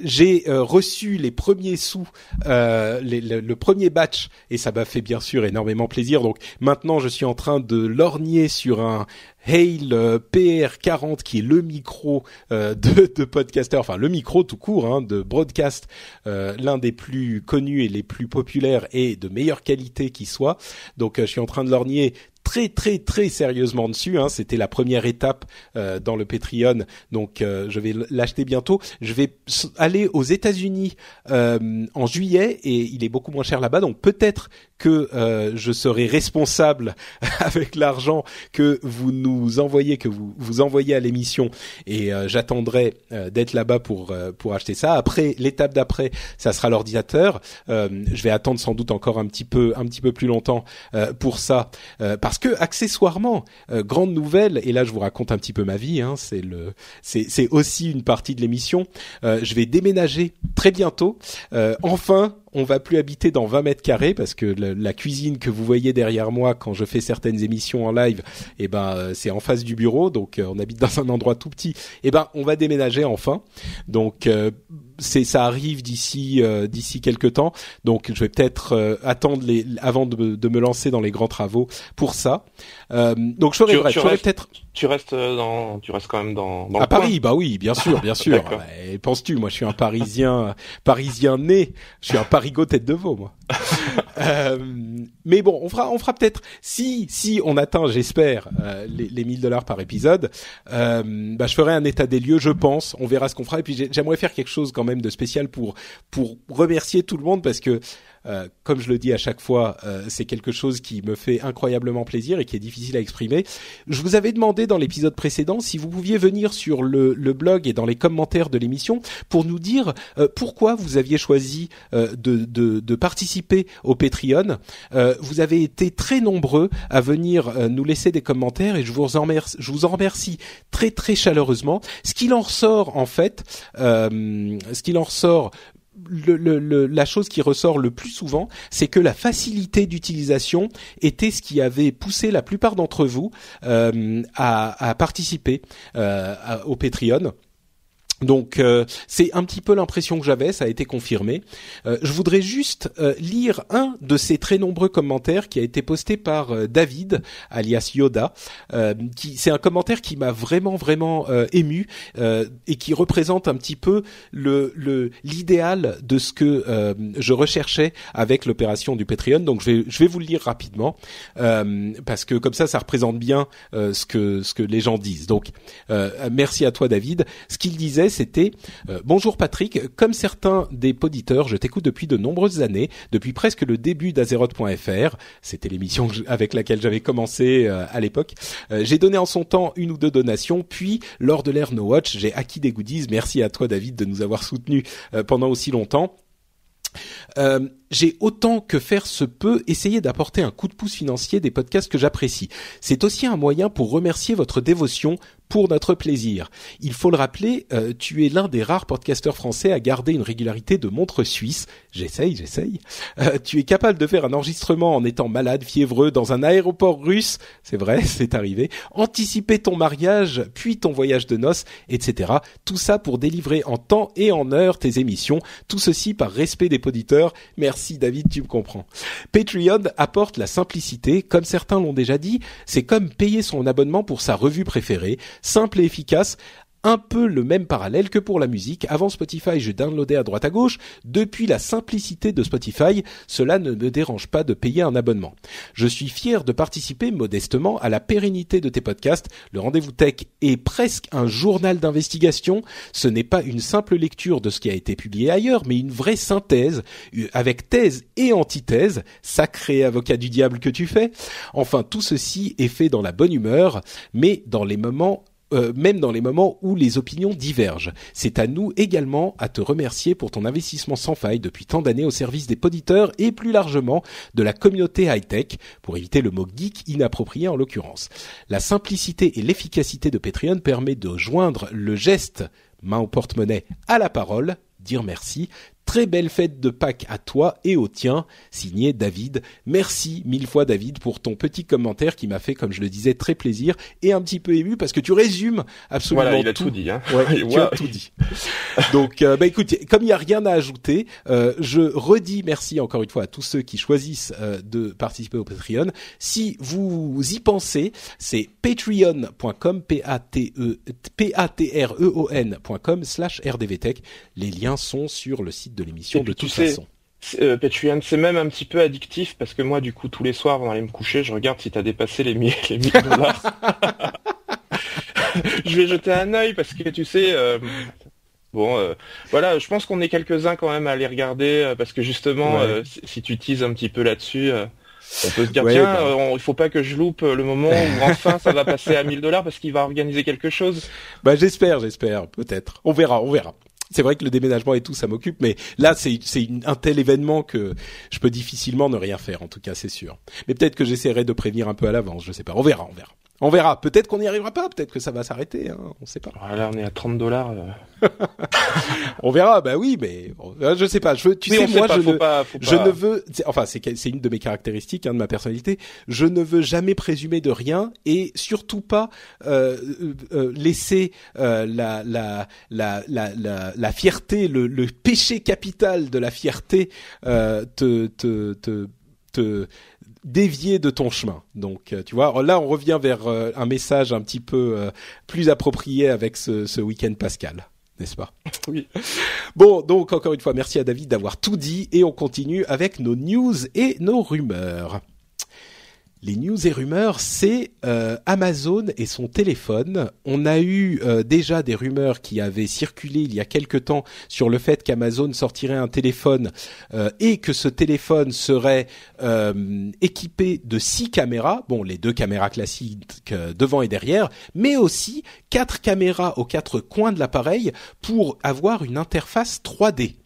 j'ai reçu les premiers sous, euh, le, le, premier batch, et ça m'a fait bien sûr énormément plaisir. Donc maintenant, je suis en train de lorgner sur un Hale euh, PR40 qui est le micro euh, de, de podcaster, enfin le micro tout court hein, de broadcast, euh, l'un des plus connus et les plus populaires et de meilleure qualité qui soit. Donc je suis en train de lorgner très très très sérieusement dessus. Hein. C'était la première étape euh, dans le Patreon, donc euh, je vais l'acheter bientôt. Je vais aller aux États-Unis euh, en juillet et il est beaucoup moins cher là-bas, donc peut-être que je serai responsable avec l'argent que vous nous envoyez, que vous vous envoyez à l'émission, et j'attendrai d'être là-bas pour pour acheter ça. Après l'étape d'après, ça sera l'ordinateur. je vais attendre sans doute encore un petit peu un petit peu plus longtemps pour ça parce que accessoirement, euh, grande nouvelle, et là je vous raconte un petit peu ma vie, hein, c'est le, c'est aussi une partie de l'émission. Euh, je vais déménager très bientôt. Euh, enfin, on va plus habiter dans 20 mètres carrés parce que la cuisine que vous voyez derrière moi quand je fais certaines émissions en live, eh ben c'est en face du bureau, donc on habite dans un endroit tout petit. Eh ben on va déménager enfin. Donc c'est ça arrive d'ici d'ici quelques temps. Donc je vais peut-être attendre les avant de, de, me lancer dans les grands travaux pour ça. Euh, donc je ferai, peut-être. Tu restes dans, tu restes quand même dans. dans à Paris, bah oui, bien sûr, bien sûr. Penses-tu, moi, je suis un Parisien, Parisien né. Je suis un Parigot tête de veau, moi. euh, mais bon, on fera, on fera peut-être si, si on atteint, j'espère, euh, les, les 1000 dollars par épisode. Euh, bah, je ferai un état des lieux, je pense. On verra ce qu'on fera. Et puis j'aimerais faire quelque chose quand même de spécial pour pour remercier tout le monde parce que euh, comme je le dis à chaque fois, euh, c'est quelque chose qui me fait incroyablement plaisir et qui est difficile à exprimer. Je vous avais demandé dans l'épisode précédent si vous pouviez venir sur le, blog et dans les commentaires de l'émission pour nous dire euh, pourquoi vous aviez choisi de, participer au Patreon. vous avez été très nombreux à venir nous laisser des commentaires et je vous en remercie, je vous en remercie très très chaleureusement. Ce qu'il en ressort en fait, ce qu'il en ressort le, le, la chose qui ressort le plus souvent, c'est que la facilité d'utilisation était ce qui avait poussé la plupart d'entre vous euh, à, participer euh, au Patreon. Donc euh, c'est un petit peu l'impression que j'avais, ça a été confirmé. Euh, je voudrais juste euh, lire un de ces très nombreux commentaires qui a été posté par David, alias Yoda. qui c'est un commentaire qui m'a vraiment vraiment ému et qui représente un petit peu le l'idéal de ce que je recherchais avec l'opération du Patreon. Donc je vais je vais vous le lire rapidement parce que comme ça ça représente bien ce que ce que les gens disent. Donc merci à toi David. Ce qu'il disait c'était euh, Bonjour Patrick, comme certains des poditeurs, je t'écoute depuis de nombreuses années, depuis presque le début d'Azeroth.fr. C'était l'émission avec laquelle j'avais commencé euh, à l'époque. Euh, j'ai donné en son temps une ou deux donations, puis lors de l'ère No Watch, j'ai acquis des goodies. Merci à toi David de nous avoir soutenus pendant aussi longtemps. J'ai autant que faire se peut essayé d'apporter un coup de pouce financier des podcasts que j'apprécie. C'est aussi un moyen pour remercier votre dévotion pour notre plaisir. Il faut le rappeler, euh, tu es l'un des rares podcasteurs français à garder une régularité de montre suisse. J'essaye, j'essaye. Euh, tu es capable de faire un enregistrement en étant malade, fiévreux, dans un aéroport russe. C'est vrai, c'est arrivé. Anticiper ton mariage, puis ton voyage de noces, etc. Tout ça pour délivrer en temps et en heure tes émissions. Tout ceci par respect des auditeurs. Merci David, tu me comprends. Patreon apporte la simplicité. Comme certains l'ont déjà dit, c'est comme payer son abonnement pour sa revue préférée simple et efficace un peu le même parallèle que pour la musique. Avant Spotify, je downloadais à droite à gauche. Depuis la simplicité de Spotify, cela ne me dérange pas de payer un abonnement. Je suis fier de participer modestement à la pérennité de tes podcasts. Le rendez-vous tech est presque un journal d'investigation. Ce n'est pas une simple lecture de ce qui a été publié ailleurs, mais une vraie synthèse euh, avec thèse et antithèse. Sacré avocat du diable que tu fais. Enfin, tout ceci est fait dans la bonne humeur, mais dans les moments euh, même dans les moments où les opinions divergent. C'est à nous également à te remercier pour ton investissement sans faille depuis tant d'années au service des poditeurs et plus largement de la communauté high-tech, pour éviter le mot geek inapproprié en l'occurrence. La simplicité et l'efficacité de Patreon permet de joindre le geste main au porte-monnaie à la parole, dire merci, Très belle fête de Pâques à toi et au tien, signé David. Merci mille fois David pour ton petit commentaire qui m'a fait, comme je le disais, très plaisir et un petit peu ému parce que tu résumes absolument voilà, il a tout, dit. Hein. tu as tout dit. Donc, euh, bah écoute, comme il n'y a rien à ajouter, euh, je redis merci encore une fois à tous ceux qui choisissent euh, de participer au Patreon. Si vous y pensez, c'est patreon.com, p-a-t-e, p-a-t-r-e-o-n.com slash rdvtech. Les liens sont sur le site de l'émission de toute façon. Euh, Patreon, c'est même un petit peu addictif parce que moi, du coup, tous les soirs, avant d'aller me coucher, je regarde si t'as dépassé les 1000 les dollars. je vais jeter un œil parce que tu sais, euh, bon, euh, voilà, je pense qu'on est quelques-uns quand même à les regarder euh, parce que justement, si tu teases un petit peu là-dessus. on peut se dire tiens, bah. il faut pas que je loupe le moment où enfin ça va passer à 1000 dollars parce qu'il va organiser quelque chose. Bah j'espère, j'espère, peut-être. On verra, on verra c'est vrai que le déménagement et tout, ça m'occupe, mais là, c'est un tel événement que je peux difficilement ne rien faire, en tout cas, c'est sûr. Mais peut-être que j'essaierai de prévenir un peu à l'avance, je sais pas. On verra, on verra. On verra. Peut-être qu'on n'y arrivera pas. Peut-être que ça va s'arrêter. Hein. On sait pas. Là, on est à 30 dollars. Euh. on verra. Bah oui, mais euh, je sais pas. Je tu sais, moi, je, ne, je ne veux. Enfin, c'est une de mes caractéristiques, hein, de ma personnalité. Je ne veux jamais présumer de rien et surtout pas euh, euh laisser la, la, la, la, la, la fierté, le, le péché capital de la fierté te, te, te, te dévier de ton chemin. Donc, euh, tu vois, là, on revient vers euh, un message un petit peu euh, plus approprié avec ce, ce week-end pascal, n'est-ce pas? Oui. Bon, donc encore une fois, merci à David d'avoir tout dit et on continue avec nos news et nos rumeurs les news et rumeurs, c'est euh, Amazon et son téléphone. On a eu euh, déjà des rumeurs qui avaient circulé il y a quelque temps sur le fait qu'Amazon sortirait un téléphone euh, et que ce téléphone serait équipé de six caméras, bon les deux caméras classiques devant et derrière, mais aussi quatre caméras aux quatre coins de l'appareil pour avoir une interface 3D.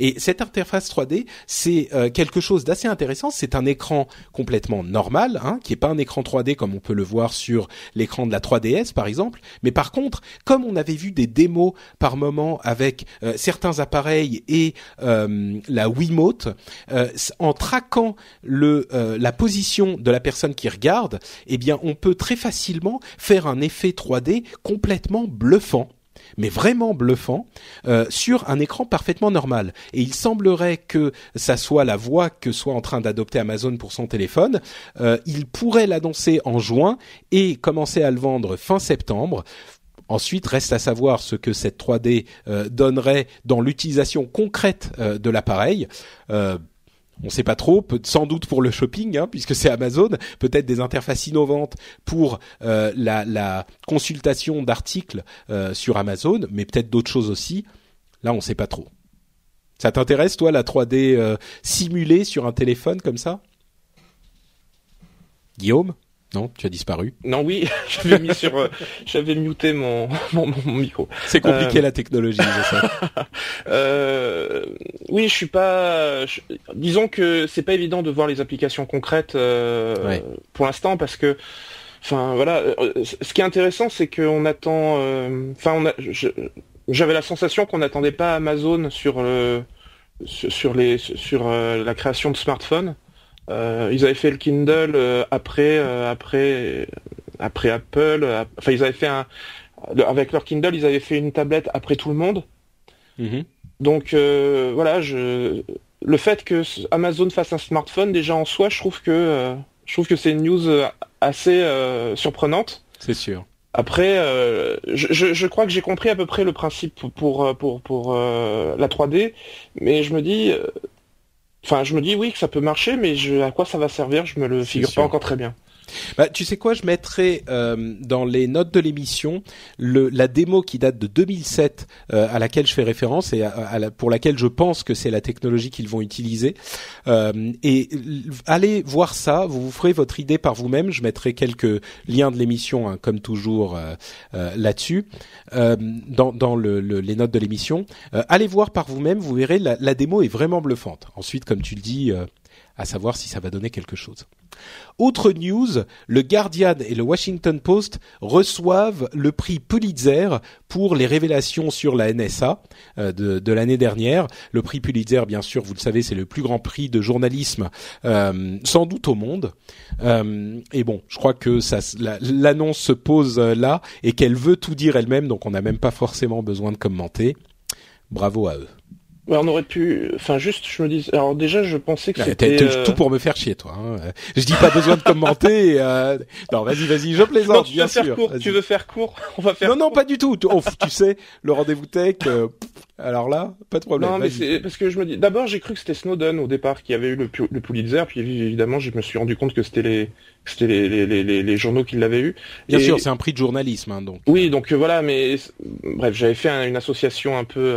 Et cette interface 3D, c'est euh, quelque chose d'assez intéressant. C'est un écran complètement normal, hein, qui est pas un écran 3D comme on peut le voir sur l'écran de la 3DS par exemple. Mais par contre, comme on avait vu des démos par moment avec euh, certains appareils et euh, la Wiimote, en traquant la position de la personne qui regarde, eh bien, on peut très facilement faire un effet 3D complètement bluffant mais vraiment bluffant, euh, sur un écran parfaitement normal. Et il semblerait que ça soit la voie que soit en train d'adopter Amazon pour son téléphone. Euh, il pourrait l'annoncer en juin et commencer à le vendre fin septembre. Ensuite, reste à savoir ce que cette 3D euh, donnerait dans l'utilisation concrète de l'appareil on sait pas trop, peut, sans doute pour le shopping, hein, puisque c'est Amazon, peut-être des interfaces innovantes pour euh, la, consultation d'articles euh, sur Amazon, mais peut-être d'autres choses aussi. Là, on sait pas trop. Ça t'intéresse, toi, la 3D euh, simulée sur un téléphone comme ça? Guillaume? Non, tu as disparu. Non, oui, j'avais mis sur, euh, j'avais muté mon, mon, micro. C'est compliqué euh, la technologie, je sais. euh, oui, je suis pas. Disons que c'est pas évident de voir les applications concrètes pour l'instant parce que, enfin voilà, ce qui est intéressant, c'est qu'on attend. Enfin, on a. J'avais la sensation qu'on n'attendait pas Amazon sur le sur les sur la création de smartphones. Euh, ils avaient fait le Kindle euh, après, euh, après, après Apple. enfin, ils avaient fait un avec leur Kindle, ils avaient fait une tablette après tout le monde. Mhm. Donc voilà, je, le fait que Amazon fasse un smartphone déjà en soi, je trouve que je trouve que c'est une news assez surprenante. C'est sûr. Après, je, je, crois que j'ai compris à peu près le principe pour pour pour, la 3D, mais je me dis, enfin, je me dis oui que ça peut marcher, mais je, à quoi ça va servir, je me le figure pas encore très bien. Bah, tu sais quoi, je mettrai euh, dans les notes de l'émission le, la démo qui date de 2007 euh, à laquelle je fais référence et à, la, pour laquelle je pense que c'est la technologie qu'ils vont utiliser. Euh, et allez voir ça, vous vous ferez votre idée par vous-même. Je mettrai quelques liens de l'émission, hein, comme toujours, euh, euh, là-dessus, dans, dans le, les notes de l'émission. allez voir par vous-même, vous verrez, la, la, démo est vraiment bluffante. Ensuite, comme tu le dis, à savoir si ça va donner quelque chose. Autre news, le Guardian et le Washington Post reçoivent le prix Pulitzer pour les révélations sur la NSA euh, de, l'année dernière. Le prix Pulitzer, bien sûr, vous le savez, c'est le plus grand prix de journalisme euh, sans doute au monde. Euh, et bon, je crois que l'annonce se pose là et qu'elle veut tout dire elle-même, donc on n'a même pas forcément besoin de commenter. Bravo à eux on aurait pu, enfin juste, je me dis, alors déjà, je pensais que c'était euh, tout pour me faire chier, toi. Hein. Je dis pas besoin de commenter. Euh... Non, vas-y, vas-y, je plaisante. tu bien veux faire court. Tu veux faire court On va faire. Non, non, pas du tout. Oh, tu sais, le rendez-vous tech. Euh, alors là, pas de problème. Non, mais c'est parce que je me dis. D'abord, j'ai cru que c'était Snowden au départ qui avait eu le, le Pulitzer, puis évidemment, je me suis rendu compte que c'était les c'était les, les, les, les, journaux qui l'avaient eu. Bien sûr, c'est un prix de journalisme, hein, donc. Oui, donc euh, voilà, mais bref, j'avais fait une association un peu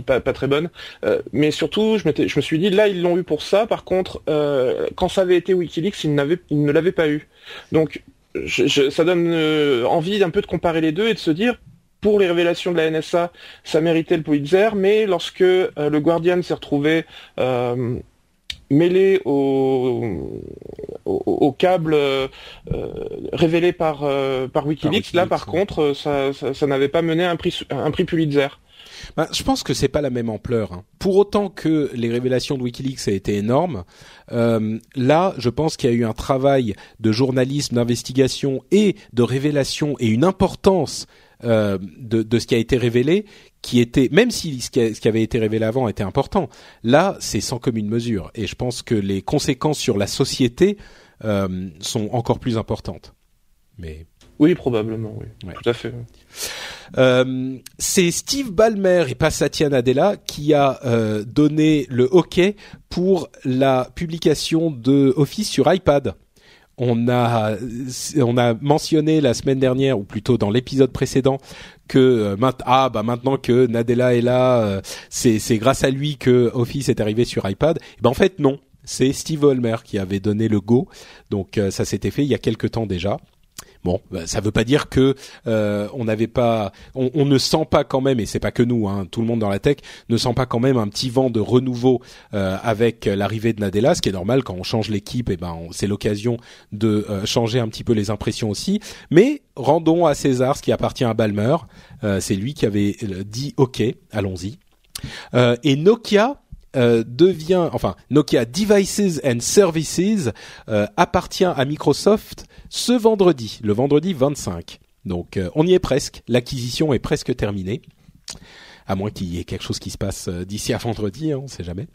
pas, pas très bonne. Euh, mais surtout, je, je me suis dit, là, ils l'ont eu pour ça. Par contre, euh, quand ça avait été Wikileaks, ils, ils ne l'avaient pas eu. Donc, je, ça donne euh, envie d'un peu de comparer les deux et de se dire, pour les révélations de la NSA, ça méritait le Pulitzer, mais lorsque le Guardian s'est retrouvé mêlé au, au, câble révélé par, par Wikileaks, là par contre, ça, ça, n'avait pas mené un prix, un prix Pulitzer. Ben, je pense que c'est pas la même ampleur. Hein. Pour autant que les révélations de WikiLeaks aient été énormes, euh, là, je pense qu'il y a eu un travail de journalisme, d'investigation et de révélation et une importance euh, de, de, ce qui a été révélé qui était, même si ce qui, ce qui, avait été révélé avant était important, là, c'est sans commune mesure. Et je pense que les conséquences sur la société euh, sont encore plus importantes. Mais oui, probablement, oui. Tout à fait. Euh, c'est Steve Ballmer et pas Satya Nadella qui a euh, donné le OK pour la publication de Office sur iPad. On a on a mentionné la semaine dernière ou plutôt dans l'épisode précédent que euh, ah bah maintenant que Nadella est là, euh, c'est c'est grâce à lui que Office est arrivé sur iPad. Et ben en fait non, c'est Steve Ballmer qui avait donné le go. Donc euh, ça s'était fait il y a quelque temps déjà. Bon, bah, ça veut pas dire que euh, on n'avait pas, on, ne sent pas quand même, et c'est pas que nous, hein, tout le monde dans la tech ne sent pas quand même un petit vent de renouveau euh, avec l'arrivée de Nadella, ce qui est normal quand on change l'équipe, et ben c'est l'occasion de euh, changer un petit peu les impressions aussi. Mais rendons à César ce qui appartient à Balmer, c'est lui qui avait dit OK, allons-y. et Nokia euh, devient, enfin Nokia Devices and Services euh, appartient à Microsoft ce vendredi, le vendredi 25. Donc euh, on y est presque, l'acquisition est presque terminée, à moins qu'il y ait quelque chose qui se passe d'ici à vendredi, hein, on ne sait jamais.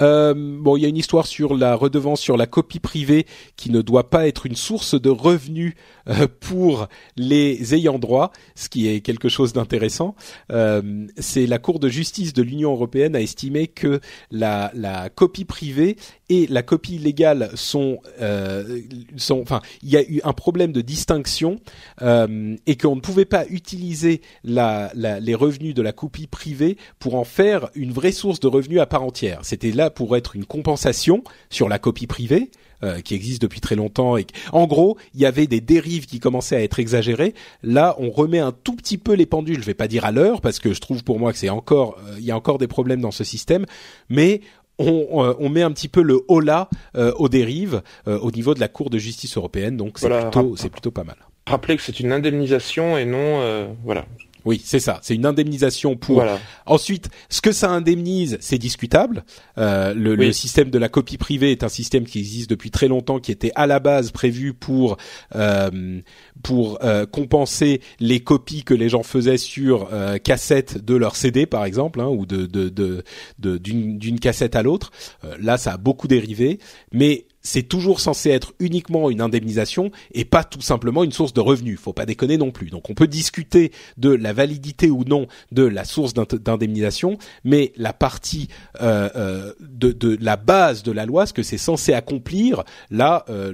Euh, bon, il y a une histoire sur la redevance sur la copie privée qui ne doit pas être une source de revenus euh, pour les ayants droit, ce qui est quelque chose d'intéressant. Euh, c'est la Cour de justice de l'Union européenne a estimé que la, la copie privée et la copie légale sont, euh, sont, enfin, il y a eu un problème de distinction euh, et qu'on ne pouvait pas utiliser la, la, les revenus de la copie privée pour en faire une vraie source de revenus à part entière. C'était là pour être une compensation sur la copie privée. Euh, qui existe depuis très longtemps et en gros il y avait des dérives qui commençaient à être exagérées là on remet un tout petit peu les pendules je vais pas dire à l'heure parce que je trouve pour moi que c'est encore euh, il y a encore des problèmes dans ce système mais on, euh, on, met un petit peu le holà euh, aux dérives au niveau de la Cour de justice européenne, donc c'est plutôt, c'est plutôt pas mal. Rappelez que c'est une indemnisation et non, voilà, oui, c'est ça. C'est une indemnisation pour. Ensuite, ce que ça indemnise, c'est discutable. Euh, le, le, système de la copie privée est un système qui existe depuis très longtemps, qui était à la base prévu pour euh, pour euh, compenser les copies que les gens faisaient sur euh, cassette de leur CD, par exemple, hein, ou de d'une de, cassette à l'autre. Euh, là, ça a beaucoup dérivé, mais c'est toujours censé être uniquement une indemnisation et pas tout simplement une source de revenus. Faut pas déconner non plus. Donc on peut discuter de la validité ou non de la source d'indemnisation, mais la partie euh, euh, de, la base de la loi, ce que c'est censé accomplir, là, euh,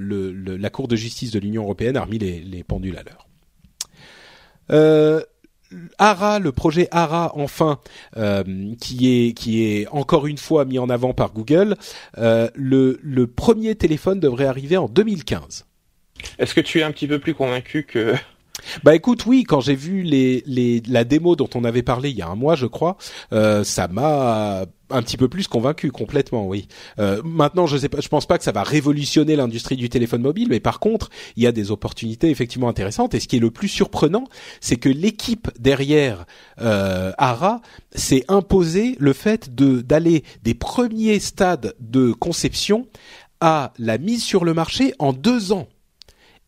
la Cour de justice de l'Union européenne a remis les pendules à l'heure. ARA, le projet ARA, enfin, euh, qui est qui est encore une fois mis en avant par Google, euh, le, le premier téléphone devrait arriver en 2015. Est-ce que tu es un petit peu plus convaincu que bah écoute, oui, quand j'ai vu les, les, la démo dont on avait parlé il y a un mois, je crois, euh, ça m'a un petit peu plus convaincu complètement, oui. Euh, maintenant, je sais pas, je pense pas que ça va révolutionner l'industrie du téléphone mobile, mais par contre, il y a des opportunités effectivement intéressantes. Et ce qui est le plus surprenant, c'est que l'équipe derrière euh, ARA s'est imposé le fait de d'aller des premiers stades de conception à la mise sur le marché en deux ans.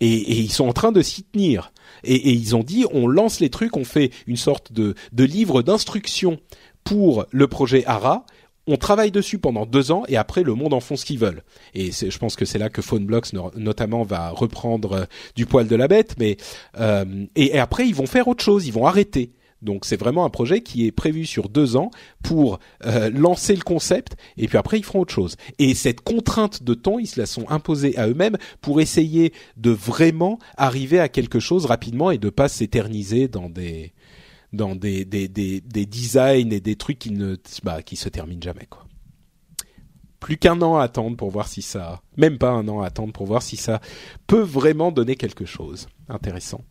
Et, et, ils sont en train de s'y tenir. Et, et, ils ont dit, on lance les trucs, on fait une sorte de, de livre d'instruction pour le projet ARA. On travaille dessus pendant deux ans et après le monde en font ce qu'ils veulent. Et je pense que c'est là que PhoneBlocks notamment va reprendre euh, du poil de la bête. Mais euh, et, et après ils vont faire autre chose, ils vont arrêter. Donc c'est vraiment un projet qui est prévu sur deux ans pour euh, lancer le concept et puis après ils feront autre chose. Et cette contrainte de temps, ils se la sont imposés à eux-mêmes pour essayer de vraiment arriver à quelque chose rapidement et de pas s'éterniser dans des dans des, des, des, designs et des trucs qui ne bah, qui se terminent jamais quoi. Plus qu'un an à attendre pour voir si ça, même pas un an à attendre pour voir si ça peut vraiment donner quelque chose intéressant.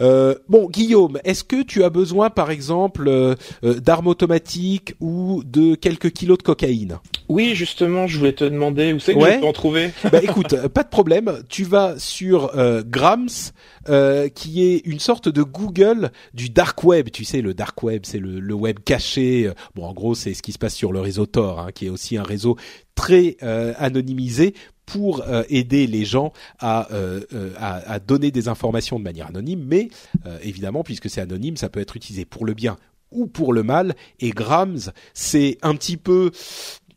Euh, bon, Guillaume, est-ce que tu as besoin, par exemple, euh, euh, d'armes automatiques ou de quelques kilos de cocaïne? Oui, justement, je voulais te demander où c'est que je peux en trouver. bah écoute, pas de problème. Tu vas sur Grams, qui est une sorte de Google du dark web. Tu sais, le dark web, c'est le, web caché. Bon, en gros, c'est ce qui se passe sur le réseau Tor, hein, qui est aussi un réseau très anonymisé pour euh, aider les gens à, euh, euh, à, à, donner des informations de manière anonyme, mais évidemment, puisque c'est anonyme, ça peut être utilisé pour le bien ou pour le mal. Et Grams, c'est un petit peu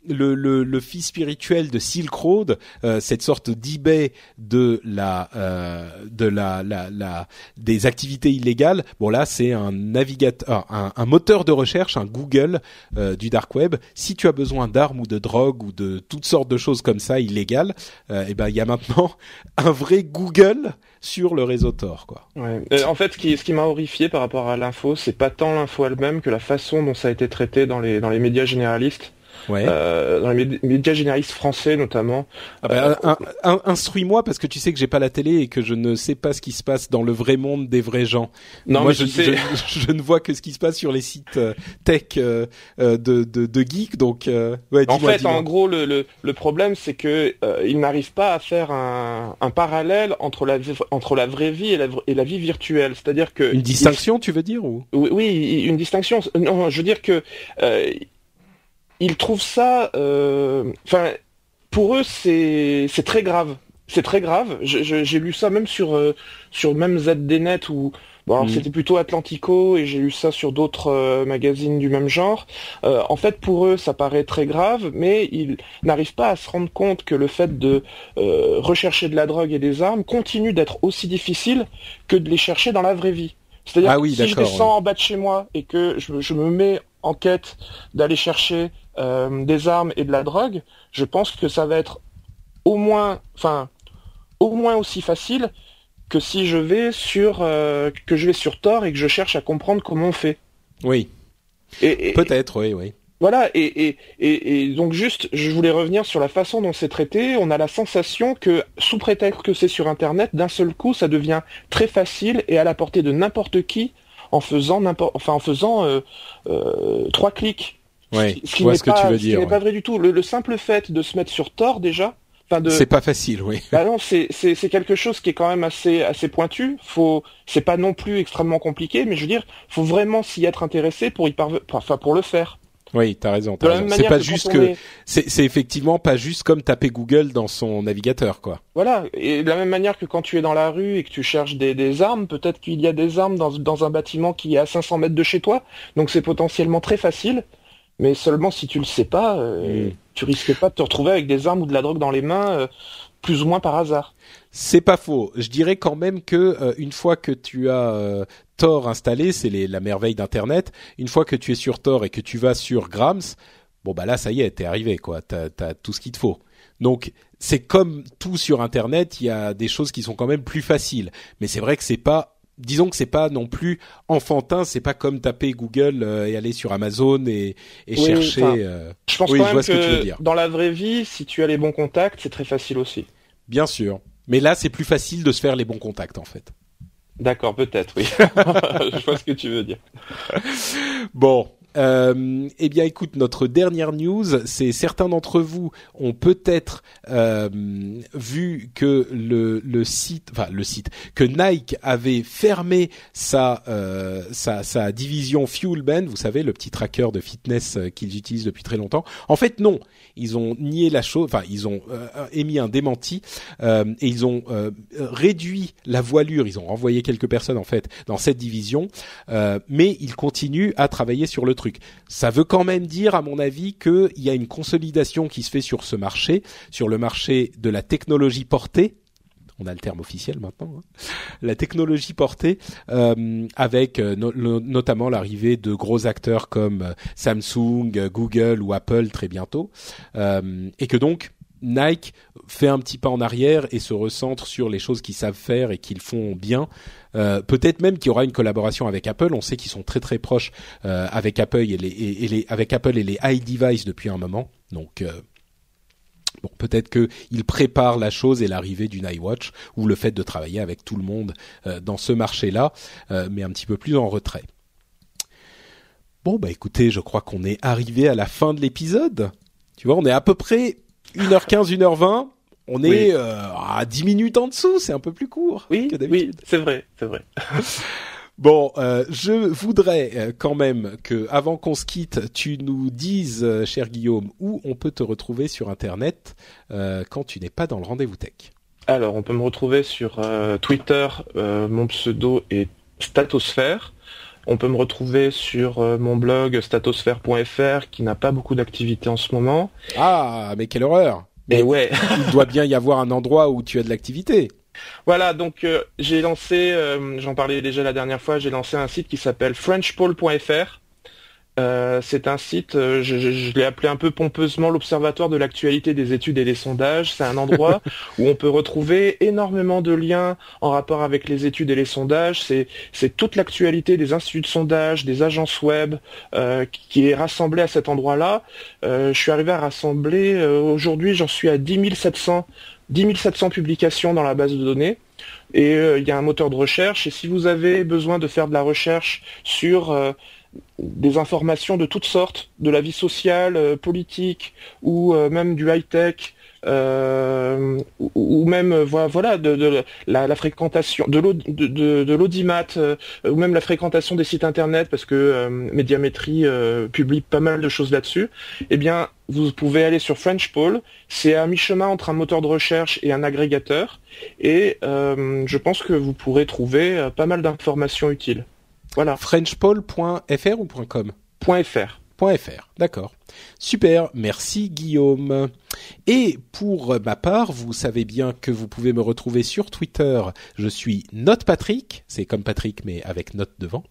le, le, le, fils spirituel de Silk Road, euh, cette sorte d'eBay de la euh, de la, la, la, des activités illégales. Bon là, c'est un navigateur, un, un, moteur de recherche, un Google euh, du dark web. Si tu as besoin d'armes ou de drogue ou de toutes sortes de choses comme ça illégales, et euh, eh ben il y a maintenant un vrai Google sur le réseau Tor, quoi. Ouais. en fait, ce qui, ce qui m'a horrifié par rapport à l'info, c'est pas tant l'info elle-même que la façon dont ça a été traité dans les dans les médias généralistes ouais. euh, dans les médias généralistes français notamment. Ah bah, euh, Instruis-moi parce que tu sais que j'ai pas la télé et que je ne sais pas ce qui se passe dans le vrai monde des vrais gens. Non, Moi, mais je, sais... je, je, ne vois que ce qui se passe sur les sites euh, tech euh, de, de, de geeks. Donc, ouais, en fait, en gros, le, le, le problème, c'est que il n'arrive pas à faire un, un parallèle entre la entre la vraie vie et la, et la vie virtuelle. C'est-à-dire que une distinction, il... tu veux dire ou? Oui, oui, une distinction. Non, je veux dire que ils trouvent ça, euh, enfin, pour eux, c'est c'est très grave. C'est très grave. J'ai lu ça même sur euh, sur même ZDNet ou bon, mmh. c'était plutôt Atlantico et j'ai lu ça sur d'autres euh, magazines du même genre. Euh, en fait, pour eux, ça paraît très grave, mais ils n'arrivent pas à se rendre compte que le fait de euh, rechercher de la drogue et des armes continue d'être aussi difficile que de les chercher dans la vraie vie. C'est-à-dire ah oui, que si je descends en bas de chez moi et que je, je me mets en quête d'aller chercher euh, des armes et de la drogue, je pense que ça va être au moins, enfin, au moins aussi facile que si je vais sur euh, que je vais sur Tor et que je cherche à comprendre comment on fait. Oui. Et, et peut-être, oui, oui. Voilà, et, et, et, et, donc juste, je voulais revenir sur la façon dont c'est traité. On a la sensation que, sous prétexte que c'est sur Internet, d'un seul coup, ça devient très facile et à la portée de n'importe qui en faisant n'importe, enfin en faisant euh, euh, trois clics. Ouais, ce qui n'est pas, ce que tu veux ce n'est pas vrai du tout. Le, le, simple fait de se mettre sur Tor déjà. De... C'est pas facile, oui. Bah non, c'est quelque chose qui est quand même assez assez pointu. Faut, c'est pas non plus extrêmement compliqué, mais je veux dire, faut vraiment s'y être intéressé pour y parve... enfin pour le faire. Oui, t'as raison. Raison. C'est pas que juste que est... c'est effectivement pas juste comme taper Google dans son navigateur, quoi. Voilà. Et de la même manière que quand tu es dans la rue et que tu cherches des, des armes, peut-être qu'il y a des armes dans, dans un bâtiment qui est à 500 mètres de chez toi, donc c'est potentiellement très facile. Mais seulement si tu le sais pas, euh, tu risques pas de te retrouver avec des armes ou de la drogue dans les mains, plus ou moins par hasard. C'est pas faux. Je dirais quand même que une fois que tu as Tor installé, c'est la merveille d'Internet. Une fois que tu es sur Tor et que tu vas sur Grams, bon bah là ça y est, t'es arrivé quoi. T'as as tout ce qu'il te faut. Donc c'est comme tout sur Internet, il y a des choses qui sont quand même plus faciles. Mais c'est vrai que c'est pas, disons que c'est pas non plus enfantin, c'est pas comme taper Google euh, et aller sur Amazon et, chercher. Euh, je pense quand même que, dans la vraie vie, si tu as les bons contacts, c'est très facile aussi. Bien sûr, mais là c'est plus facile de se faire les bons contacts en fait. D'accord, peut-être, oui. je vois ce que tu veux dire. Bon, euh, eh bien, écoute, notre dernière news, c'est certains d'entre vous ont peut-être euh, vu que le, le site, enfin le site, que Nike avait fermé sa euh, sa, sa division Fuelband, vous savez, le petit tracker de fitness euh, qu'ils utilisent depuis très longtemps. En fait, non, ils ont nié la chose, enfin ils ont euh, émis un démenti et ils ont réduit la voilure, ils ont renvoyé quelques personnes en fait dans cette division, mais ils continuent à travailler sur le truc. Ça veut quand même dire, à mon avis, qu'il y a une consolidation qui se fait sur ce marché, sur le marché de la technologie portée. On a le terme officiel maintenant. Hein. La technologie portée, euh, avec euh, notamment l'arrivée de gros acteurs comme euh, Samsung, Google ou Apple très bientôt, et que donc Nike fait un petit pas en arrière et se recentre sur les choses qu'ils savent faire et qu'ils font bien. Euh, peut-être même qu'il y aura une collaboration avec Apple. On sait qu'ils sont très très proches euh, avec Apple et les, avec Apple et les iDevice depuis un moment. Donc euh, bon, peut-être qu'ils préparent la chose et l'arrivée d'une iWatch ou le fait de travailler avec tout le monde dans ce marché-là, mais un petit peu plus en retrait. Bon bah écoutez, je crois qu'on est arrivé à la fin de l'épisode. Tu vois, on est à peu près 1h15, 1h20. On est euh, à 10 minutes en dessous, c'est un peu plus court oui, que d'habitude. Oui, c'est vrai, c'est vrai. Bon, euh, je voudrais euh, quand même que, avant qu'on se quitte, tu nous dises, cher Guillaume, où on peut te retrouver sur Internet quand tu n'es pas dans le rendez-vous tech. Alors, on peut me retrouver sur Twitter. mon pseudo est Statosphère. On peut me retrouver sur mon blog statosphère.fr qui n'a pas beaucoup d'activité en ce moment. Ah, mais quelle horreur mais ouais. il doit bien y avoir un endroit où tu as de l'activité. Voilà, donc euh, j'ai lancé, euh, j'en parlais déjà la dernière fois, j'ai lancé un site qui s'appelle frenchpole.fr euh, c'est un site, euh, je, je, l'ai appelé un peu pompeusement l'Observatoire de l'actualité des études et des sondages. C'est un endroit où on peut retrouver énormément de liens en rapport avec les études et les sondages. C'est, c'est toute l'actualité des instituts de sondage, des agences web euh, qui est rassemblée à cet endroit-là. je suis arrivé à rassembler, aujourd'hui j'en suis à 10 700, 10 700 publications dans la base de données. Et il y a un moteur de recherche. Et si vous avez besoin de faire de la recherche sur des informations de toutes sortes, de la vie sociale, euh, politique ou euh, même du high-tech. Euh, ou, même voilà de, la, fréquentation de l'audimat ou même la fréquentation des sites internet parce que Médiamétrie publie pas mal de choses là-dessus eh bien vous pouvez aller sur FrenchPoll c'est à mi-chemin entre un moteur de recherche et un agrégateur et je pense que vous pourrez trouver pas mal d'informations utiles voilà. Frenchpol.fr ou .com .fr. .fr, d'accord. Super, merci Guillaume. Et pour ma part, vous savez bien que vous pouvez me retrouver sur Twitter. Je suis NotePatrick, c'est comme Patrick mais avec note devant.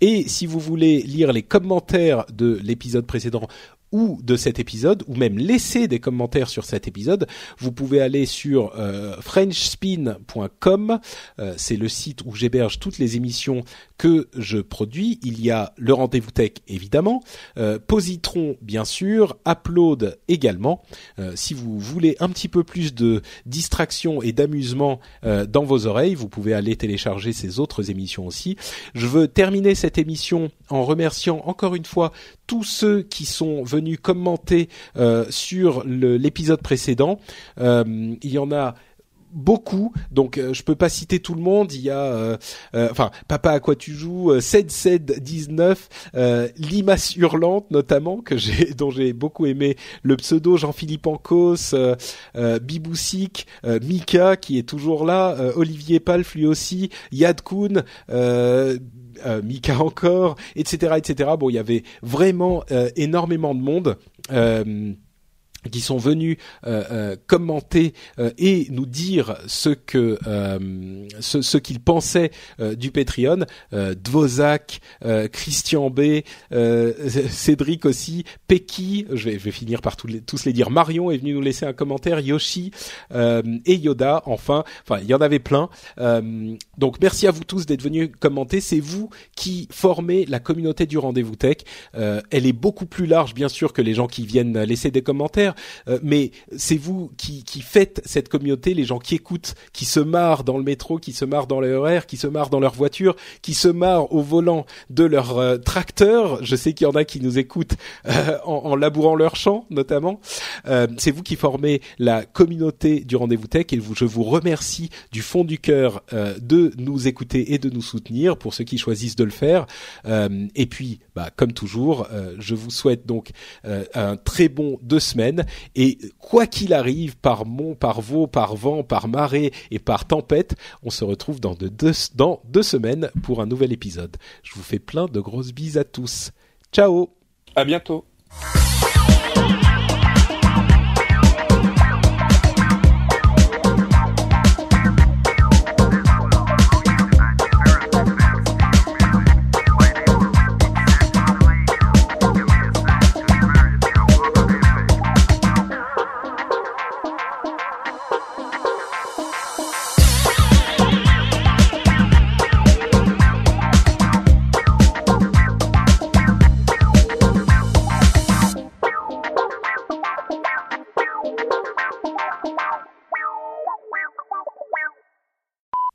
Et si vous voulez lire les commentaires de l'épisode précédent ou de cet épisode, ou même laisser des commentaires sur cet épisode, vous pouvez aller sur euh, frenchspin.com. Euh, c'est le site où j'héberge toutes les émissions que je produis. Il y a le rendez-vous tech évidemment, euh, Positron bien sûr, Upload également. Si vous voulez un petit peu plus de distraction et d'amusement dans vos oreilles, vous pouvez aller télécharger ces autres émissions aussi. Je veux terminer cette émission en remerciant encore une fois tous ceux qui sont venus commenter euh, sur l'épisode précédent. Euh, il y en a beaucoup, donc euh, je peux pas citer tout le monde. Il y a, enfin, Papa à quoi tu joues, 7719, Limace hurlante notamment que j'ai, dont j'ai beaucoup aimé le pseudo Jean-Philippe Ancos, Biboussic, Mika qui est toujours là, Olivier Palf lui aussi, Yad Kun. Euh, Mika encore, etc., etc. Bon, il y avait vraiment euh, énormément de monde. Euh, qui sont venus euh, euh, commenter euh, et nous dire ce que ce, ce qu'ils pensaient du Patreon. Dvozak, Christian B, Cédric aussi, Peki, je vais, je vais finir par tous les, tous les dire. Marion est venu nous laisser un commentaire, Yoshi et Yoda. Enfin, enfin, il y en avait plein. donc merci à vous tous d'être venus commenter. C'est vous qui formez la communauté du rendez-vous tech. elle est beaucoup plus large, bien sûr, que les gens qui viennent laisser des commentaires euh, mais c'est vous qui, faites cette communauté, les gens qui écoutent, qui se marrent dans le métro, qui se marrent dans les horaires, qui se marrent dans leur voiture, qui se marrent au volant de leur euh, tracteur. Je sais qu'il y en a qui nous écoutent euh, en, en, labourant leur champ, notamment. c'est vous qui formez la communauté du rendez-vous tech et je vous remercie du fond du cœur de nous écouter et de nous soutenir pour ceux qui choisissent de le faire. et puis, bah, comme toujours, je vous souhaite donc un très bon deux semaines et quoi qu'il arrive, par mont, par veau, par vent, par marée et par tempête, on se retrouve dans deux, dans deux semaines pour un nouvel épisode. Je vous fais plein de grosses bises à tous. Ciao À bientôt